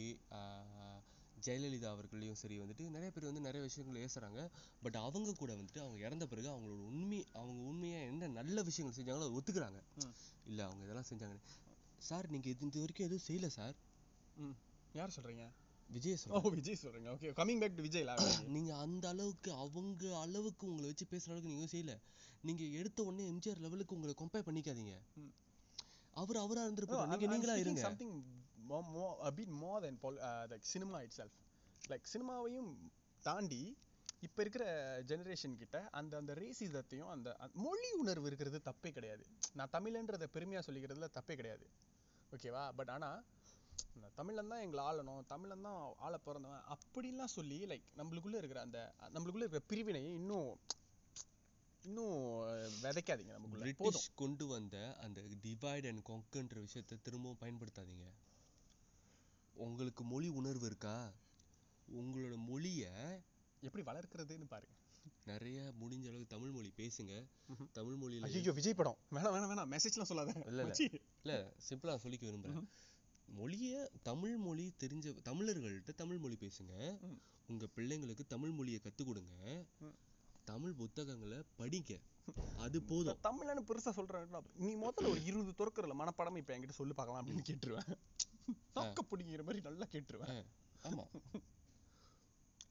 ஜெயலலிதா அவர்களையும் சரி வந்துட்டு நிறைய பேர் வந்து நிறைய விஷயங்கள் ஏசுறாங்க பட் அவங்க கூட வந்துட்டு அவங்க இறந்த பிறகு அவங்களோட உண்மை அவங்க உண்மையா என்ன நல்ல விஷயங்கள் செஞ்சாங்களோ அதை ஒத்துக்கிறாங்க. இல்ல அவங்க இதெல்லாம் செஞ்சாங்க. சார் நீங்க இது இது வரைக்கும் எதுவும் செய்யல சார் ம். யார் சொல்றீங்க? விஜய் ஓ விஜய் சொல்றீங்க. Okay coming back to Vijay நீங்க அந்த அளவுக்கு அவங்க அளவுக்கு உங்களை வச்சு பேசுற அளவுக்கு நீங்க செய்யல. நீங்க எடுத்த உடனே எம்ஜிஆர் லெவலுக்கு உங்களை கம்பேர் பண்ணிக்காதீங்க. அவர் அவரா இருந்திருப்பாரு. நீங்க நீங்களா இருங்க. something more, more a bit more than pol uh, like cinema itself. Like சினிமாவையும் தாண்டி இப்ப இருக்கிற ஜெனரேஷன் கிட்ட அந்த அந்த ரேசிசத்தையும் அந்த மொழி உணர்வு இருக்கிறது தப்பே கிடையாது. நான் தமிழன்றத பெருமையா சொல்லிக்கிறதுல தப்பே கிடையாது. ஓகேவா பட் ஆனா நான் தமிழன் தான் எங்களை ஆளணும் தமிழன் தான் ஆள பிறந்தவன் அப்படிலாம் சொல்லி லைக் நம்மளுக்குள்ள இருக்கிற அந்த நம்மளுக்குள்ள இருக்கிற பிரிவினையை இன்னும் இன்னும் விதைக்காதீங்க நமக்குள்ள பிரிட்டிஷ் கொண்டு வந்த அந்த டிவைட் அண்ட் கான்கர்ன்ற விஷயத்தை திரும்பவும் பயன்படுத்தாதீங்க. உங்களுக்கு மொழி உணர்வு இருக்கா? உங்களோட மொழிய எப்படி வளர்க்கறதுன்னு பாருங்க. நிறைய முடிஞ்ச அளவுக்கு தமிழ் மொழி பேசுங்க. தமிழ் மொழியில ஐயோ விஜய் படம். வேணாம் வேணாம் வேணாம். மெசேஜ்லாம் சொல்லாத. இல்ல, இல்ல. இல்ல சிம்பிளா சொல்லிக்க விரும்புறேன். மொழிய தமிழ் மொழி தெரிஞ்ச தமிழர்கள்ட்ட தமிழ் மொழி பேசுங்க. உங்க பிள்ளைங்களுக்கு தமிழ் மொழியை கத்து கொடுங்க. தமிழ் புத்தகங்களை படிங்க. அது போதும். தமிழ்னு பெருசா சொல்றேன் நீ முதல்ல ஒரு இருபது துறக்கறல மனப்பாடம் இப்ப என்கிட்ட சொல்லு பார்க்கலாம் அப்படின்னு கேட்டுருவேன். [laughs] நாக்க பிடிங்கிற மாதிரி நல்லா கேட்டுருவேன். ஆமா. [laughs]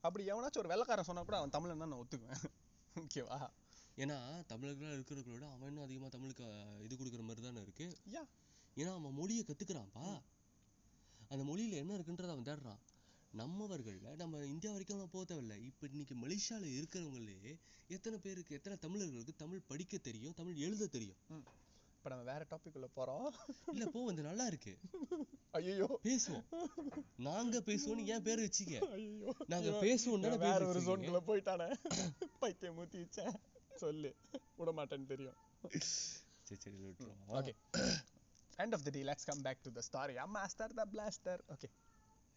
அப்படி எவனாச்சும் ஒரு வெள்ளைக்காரன் சொன்னா கூட அவன் தமிழன் தான் நான் ஒத்துக்குவேன். [laughs] ஓகேவா ஏன்னா தமிழர்களா இருக்கிறவங்களோட அவன் இன்னும் அதிகமா தமிழுக்கு இது கொடுக்குற மாதிரி தானே இருக்கு? யா. ஏன்னா அவன் மொழியை கத்துக்கிறான்ப்பா. அந்த மொழியில என்ன இருக்குன்றத அவன் தேடுறான். நம்மவர்கள்ல நம்ம இந்தியா வரைக்கும் எல்லாம் போக தேவையில்ல. இப்ப இன்னைக்கு மலேசியால இருக்கிறவங்களே எத்தனை பேருக்கு எத்தனை தமிழர்களுக்கு தமிழ் படிக்க தெரியும் தமிழ் எழுத தெரியும்? இப்ப நம்ம வேற டாபிக் உள்ள போறோம். இல்ல போ வந்து நல்லா இருக்கு. ஐயோ பேசுவோம். நாங்க பேசுவோம்னு ஏன் பேர் வச்சீங்க ஐயோ நாங்க பேசுவோம் தானே வேற ஒரு. ஜோன்குள்ள போயிட்டானே. பைத்தியம் மூத்தி வச்சேன். சொல்லு. விட மாட்டேன்னு தெரியும். சரி சரி விட்டுருவோம். Okay end of the day let's come back to the story. A master the blaster. Okay.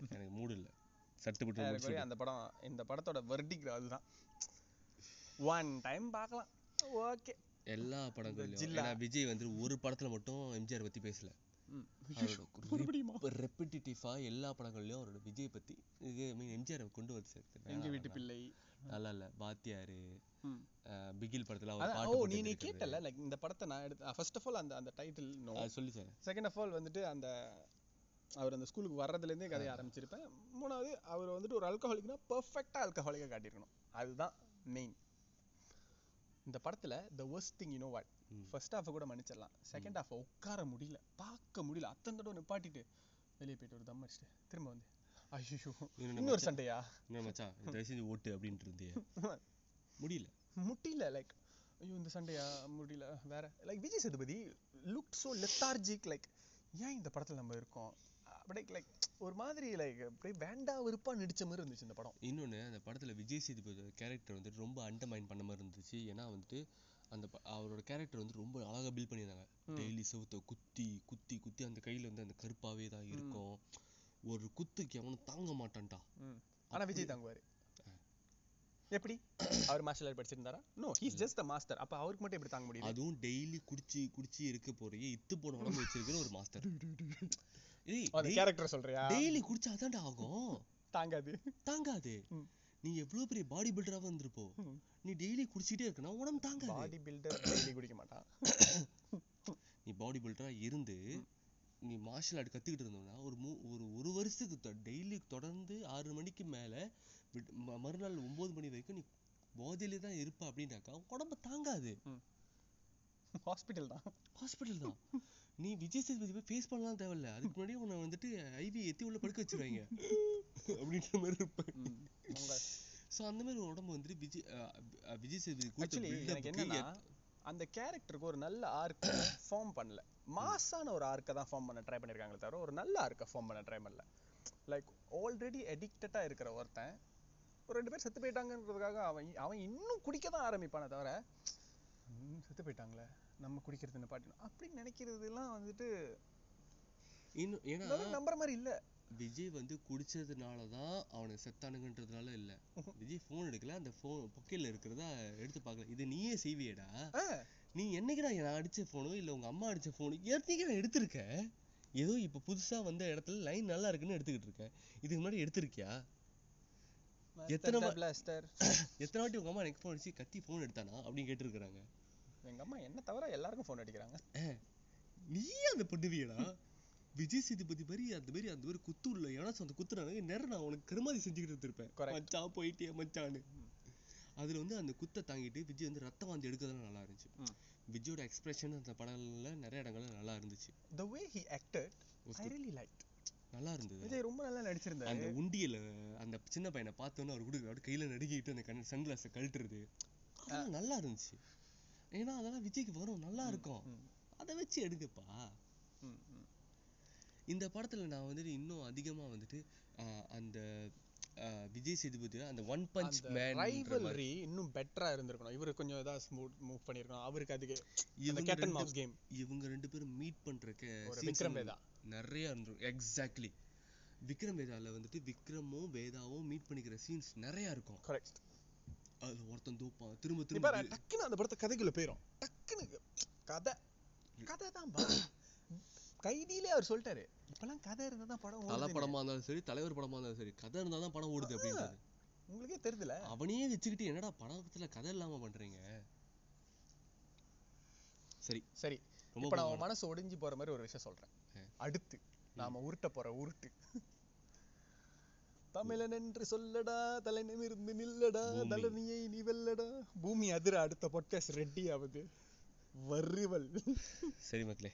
எனக்கு மூடு இல்ல. சட்டுப்பட்டு. அந்த படம் இந்த படத்தோட verdict அதுதான். ஒன் டைம் பார்க்கலாம். ஓகே எல்லா படங்கள்லயும். விஜய் வந்து ஒரு படத்துல மட்டும் எம்ஜிஆர் பத்தி பேசல. ரெப்பிட்டிட்டிவா எல்லா படங்கள்லயும் அவரோட விஜய் பத்தி இது மீன் எம்ஜிஆர் கொண்டு வந்து சேர்த்து. எங்க வீட்டு பிள்ளை. நல்லா இல்ல. அஹ், பிகில் படத்துல அவர் நீ நீ. கேட்டல? லைக் இந்த படத்தை நான் எடுத்து ஃபர்ஸ்ட் ஆஃப் ஆல் அந்த அந்த டைட்டில் சொல்லி சார் செகண்ட் ஆஃப் ஆல் வந்துட்டு அந்த அவர் அந்த ஸ்கூலுக்கு வர்றதுலேருந்தே கதையை ஆரம்பிச்சிருப்பேன். மூணாவது அவர் வந்துட்டு ஒரு அல்கஹாலிக்னா பர்ஃபெக்டாக அல்கஹாலிக்காக காட்டியிருக்கணும். அதுதான் மெயின் இந்த படத்துல the worst thing you know what. First ஹாஃபை கூட மன்னிச்சிடலாம். செகண்ட் ஹாஃபை உட்கார முடியல. பார்க்க முடியல. அத்தனை தடவை நிப்பாட்டிட்டு வெளியே போயிட்டு ஒரு தம் அடிச்சுட்டு திரும்ப வந்து ஐயோ இன்னொரு. சண்டையா? என்ன மச்சான். தயவு செஞ்சு ஓட்டு அப்படின்ட்டு இருந்தியே. முடியல. முடியல லைக் ஐயோ இந்த சண்டையா? முடியல. வேற like Vijay Sethupathi look so lethargic like ஏன் இந்த படத்துல நம்ம இருக்கோம்? அப்படியே லைக் ஒரு மாதிரி லைக் அப்படியே வேண்டா வெறுப்பா நடிச்ச மாதிரி இருந்துச்சு இந்த படம். இன்னொன்னு அந்த படத்துல விஜய் சேதுபதி கேரக்டர் வந்துட்டு ரொம்ப அண்டர்மைன் பண்ண மாதிரி இருந்துச்சு. ஏன்னா வந்துட்டு அந்த அவரோட கேரக்டர் வந்து ரொம்ப அழகா பில்ட் பண்ணியிருந்தாங்க. டெய்லி செவுத்த குத்தி குத்தி குத்தி அந்த கையில வந்து அந்த கருப்பாவே தான் இருக்கும். ஒரு குத்துக்கு அவனும் தாங்க மாட்டான்டா. ம். ஆனா விஜய் தாங்குவாரு. எப்படி? [coughs] அவர் martial art படிச்சிருந்தாரா? No he's just a master அப்ப அவருக்கு மட்டும் எப்படி தாங்க முடியுது? அதுவும் டெய்லி குடிச்சு குடிச்சு இருக்க போறையே இத்து போன உடம்பு வச்சிருக்கிற ஒரு மாஸ்டர் [laughs] அந்த கேரக்டர் சொல்றியா? டெய்லி குடிச்சா அதான்டா ஆகும். தாங்காது. தாங்காது. நீ எவ்வளவு பெரிய பாடி பில்டராக இருந்திருப்போ. நீ டெய்லி குடிச்சிட்டே இருக்கனா உடம்பு தாங்காது. பாடி பில்டர் டெய்லி குடிக்க மாட்டான். நீ பாடி பில்டரா இருந்து நீ மார்ஷல் ஆர்ட் கத்துக்கிட்டு இருந்தோம்னா ஒரு மூ ஒரு ஒரு வருஷத்துக்கு டெய்லி தொடர்ந்து ஆறு மணிக்கு மேல மறுநாள் ஒன்பது மணி வரைக்கும் நீ போதையில தான் இருப்ப அப்படின்னாக்கா உடம்பு தாங்காது. ஹாஸ்பிட்டல் தான். ஹாஸ்பிட்டல் தான். நீ விஜய் சேதுபதி போய் ஃபேஸ் பண்ணலாம் தேவையில்ல. அதுக்கு முன்னாடியே உன்னை வந்துட்டு ஐவி எத்தி உள்ள படுக்க வச்சிருவாங்க. [laughs] அப்படின்ற மாதிரி இருப்பேன். ஸோ அந்த மாதிரி ஒரு உடம்பு வந்துட்டு விஜய் விஜய் சேதுபதி கொடுத்த அந்த கேரக்டருக்கு ஒரு நல்ல ஆர்க் ஃபார்ம் [coughs] பண்ணல. மாசான ஒரு ஆர்க்கை தான் ஃபார்ம் பண்ண ட்ரை பண்ணிருக்காங்களே தவிர ஒரு நல்ல ஆர்க்கை ஃபார்ம் பண்ண ட்ரை பண்ணல. லைக் ஆல்ரெடி அடிக்டடா இருக்கிற ஒருத்தன் ஒரு ரெண்டு பேர் செத்து போயிட்டாங்கன்றதுக்காக அவன் அவன் இன்னும் குடிக்க தான் ஆரம்பிப்பானே தவிர "ம், செத்து போயிட்டாங்களே. நம்ம குடிக்கிறது நிப்பாட்டணும் அப்படின்னு நினைக்கிறதுலாம் வந்துட்டு இன்னும் ஏன்னா நம்புற மாதிரி இல்ல. விஜய் வந்து குடிச்சதுனால தான் அவனுக்கு செத்தானுங்கன்றதுனால இல்ல. விஜய் ஃபோன் எடுக்கல அந்த ஃபோன் பொக்கையில இருக்கிறதா எடுத்து பார்க்கல. இது நீயே செய்வியேடா. நீ என்னைக்குடா நான் அடிச்ச ஃபோனோ இல்ல உங்க அம்மா அடிச்ச ஃபோனோ ஏற்கனவே நான் எடுத்திருக்க? ஏதோ இப்ப புதுசா வந்த இடத்துல லைன் நல்லா இருக்குன்னு எடுத்துக்கிட்டு இருக்கேன் இதுக்கு முன்னாடி எடுத்திருக்கியா? எத்தனை. எத்தனை வாட்டி உங்க அம்மா எனக்கு ஃபோன் அடிச்சு கத்தி ஃபோன் எடுத்தானா அப்படின்னு கேட்டிருக்காங்க எங்க அம்மா என்ன தவிர எல்லாருக்கும் ஃபோன் அடிக்கிறாங்க? நீயே அந்த பண்ணுவியடா விஜய் சேதுபதி மாதிரி அந்த மாதிரி அந்த மாதிரி குத்து உள்ள எவனாச்சும் அந்த குத்துறாங்க நேரம் நான் உனக்கு கருமாதி செஞ்சுக்கிட்டு இருந்திருப்பேன். மச்சான் போயிட்டே மச்சான்னு. அதுல வந்து அந்த குத்தை தாங்கிட்டு விஜய் வந்து ரத்த வாந்தி எடுக்கிறதுலாம் நல்லா இருந்துச்சு. விஜயோட எக்ஸ்பிரஷன் அந்த படங்கள்ல நிறைய இடங்கள்ல நல்லா இருந்துச்சு. The way he acted Was I good. really liked. நல்லா இருந்தது. விஜய் ரொம்ப நல்லா நடிச்சிருந்தாரு. அந்த உண்டியல அந்த சின்ன பையனை பார்த்தோன்னே அவர் அப்படியே கையில நடுக்கிட்டு அந்த கண் சன்கிளாஸை கழட்டுறது. நல்லா இருந்துச்சு. ஏன்னா அதெல்லாம் விஜய்க்கு வரும். நல்லா இருக்கும். அதை வச்சு எடுங்கப்பா. இந்த படத்துல நான் வந்துட்டு இன்னும் அதிகமா வந்துட்டு அந்த விஜய் சேதுபதி அந்த ஒன் பஞ்ச் மேன் rivalry இன்னும் பெட்டரா இருந்திருக்கணும். இவரு கொஞ்சம் ஏதாவது ஸ்மூத் மூவ் பண்ணிருக்கணும் அவருக்கு அதுக்கு இவங்க கேப்டன் மாஸ் கேம் இவங்க ரெண்டு பேரும் மீட் பண்ற ஒரு scenes விக்ரம் வேதா. நிறைய இருந்திருக்கும் எக்ஸாக்ட்லி விக்ரம் வேதால வந்துட்டு விக்ரமும் வேதாவும் மீட் பண்ணிக்கிற சீன்ஸ் நிறைய இருக்கும். கரெக்ட் அதுல ஒருத்தன் தூப்பான். திரும்ப திரும்ப டக்குன்னு அந்த படத்தை கதைக்குள்ள போயிரும். டக்குன்னு கதை. கதை தான் பா கைதியிலே அவர் சொல்லிட்டாரு இப்பெல்லாம் கதை இருந்தா தான் படம் தலை. படமா இருந்தாலும் சரி தலைவர் படமா இருந்தாலும் சரி கதை இருந்தா தான் படம் ஓடுது அப்படின்றது. உங்களுக்கே தெரியுதுல அவனையே வச்சுக்கிட்டு என்னடா படத்துல கதை இல்லாம பண்றீங்க? சரி. சரி. இப்ப நான் மனசு ஒடிஞ்சு போற மாதிரி ஒரு விஷயம் சொல்றேன். அடுத்து நாம உருட்ட போற உருட்டு. தமிழன் என்று சொல்லடா தலை நிமிர்ந்து நில்லடா. தலனியை நீ வெல்லடா. பூமி அதிர அடுத்த பாட்காஸ்ட் ரெட்டி ஆகுது வறுவல். சரி மக்களே.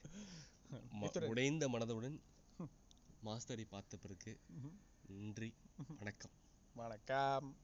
[laughs] உடைந்த மனதுடன் மாஸ்டரை பார்த்த பிறகு நன்றி வணக்கம். வணக்கம்.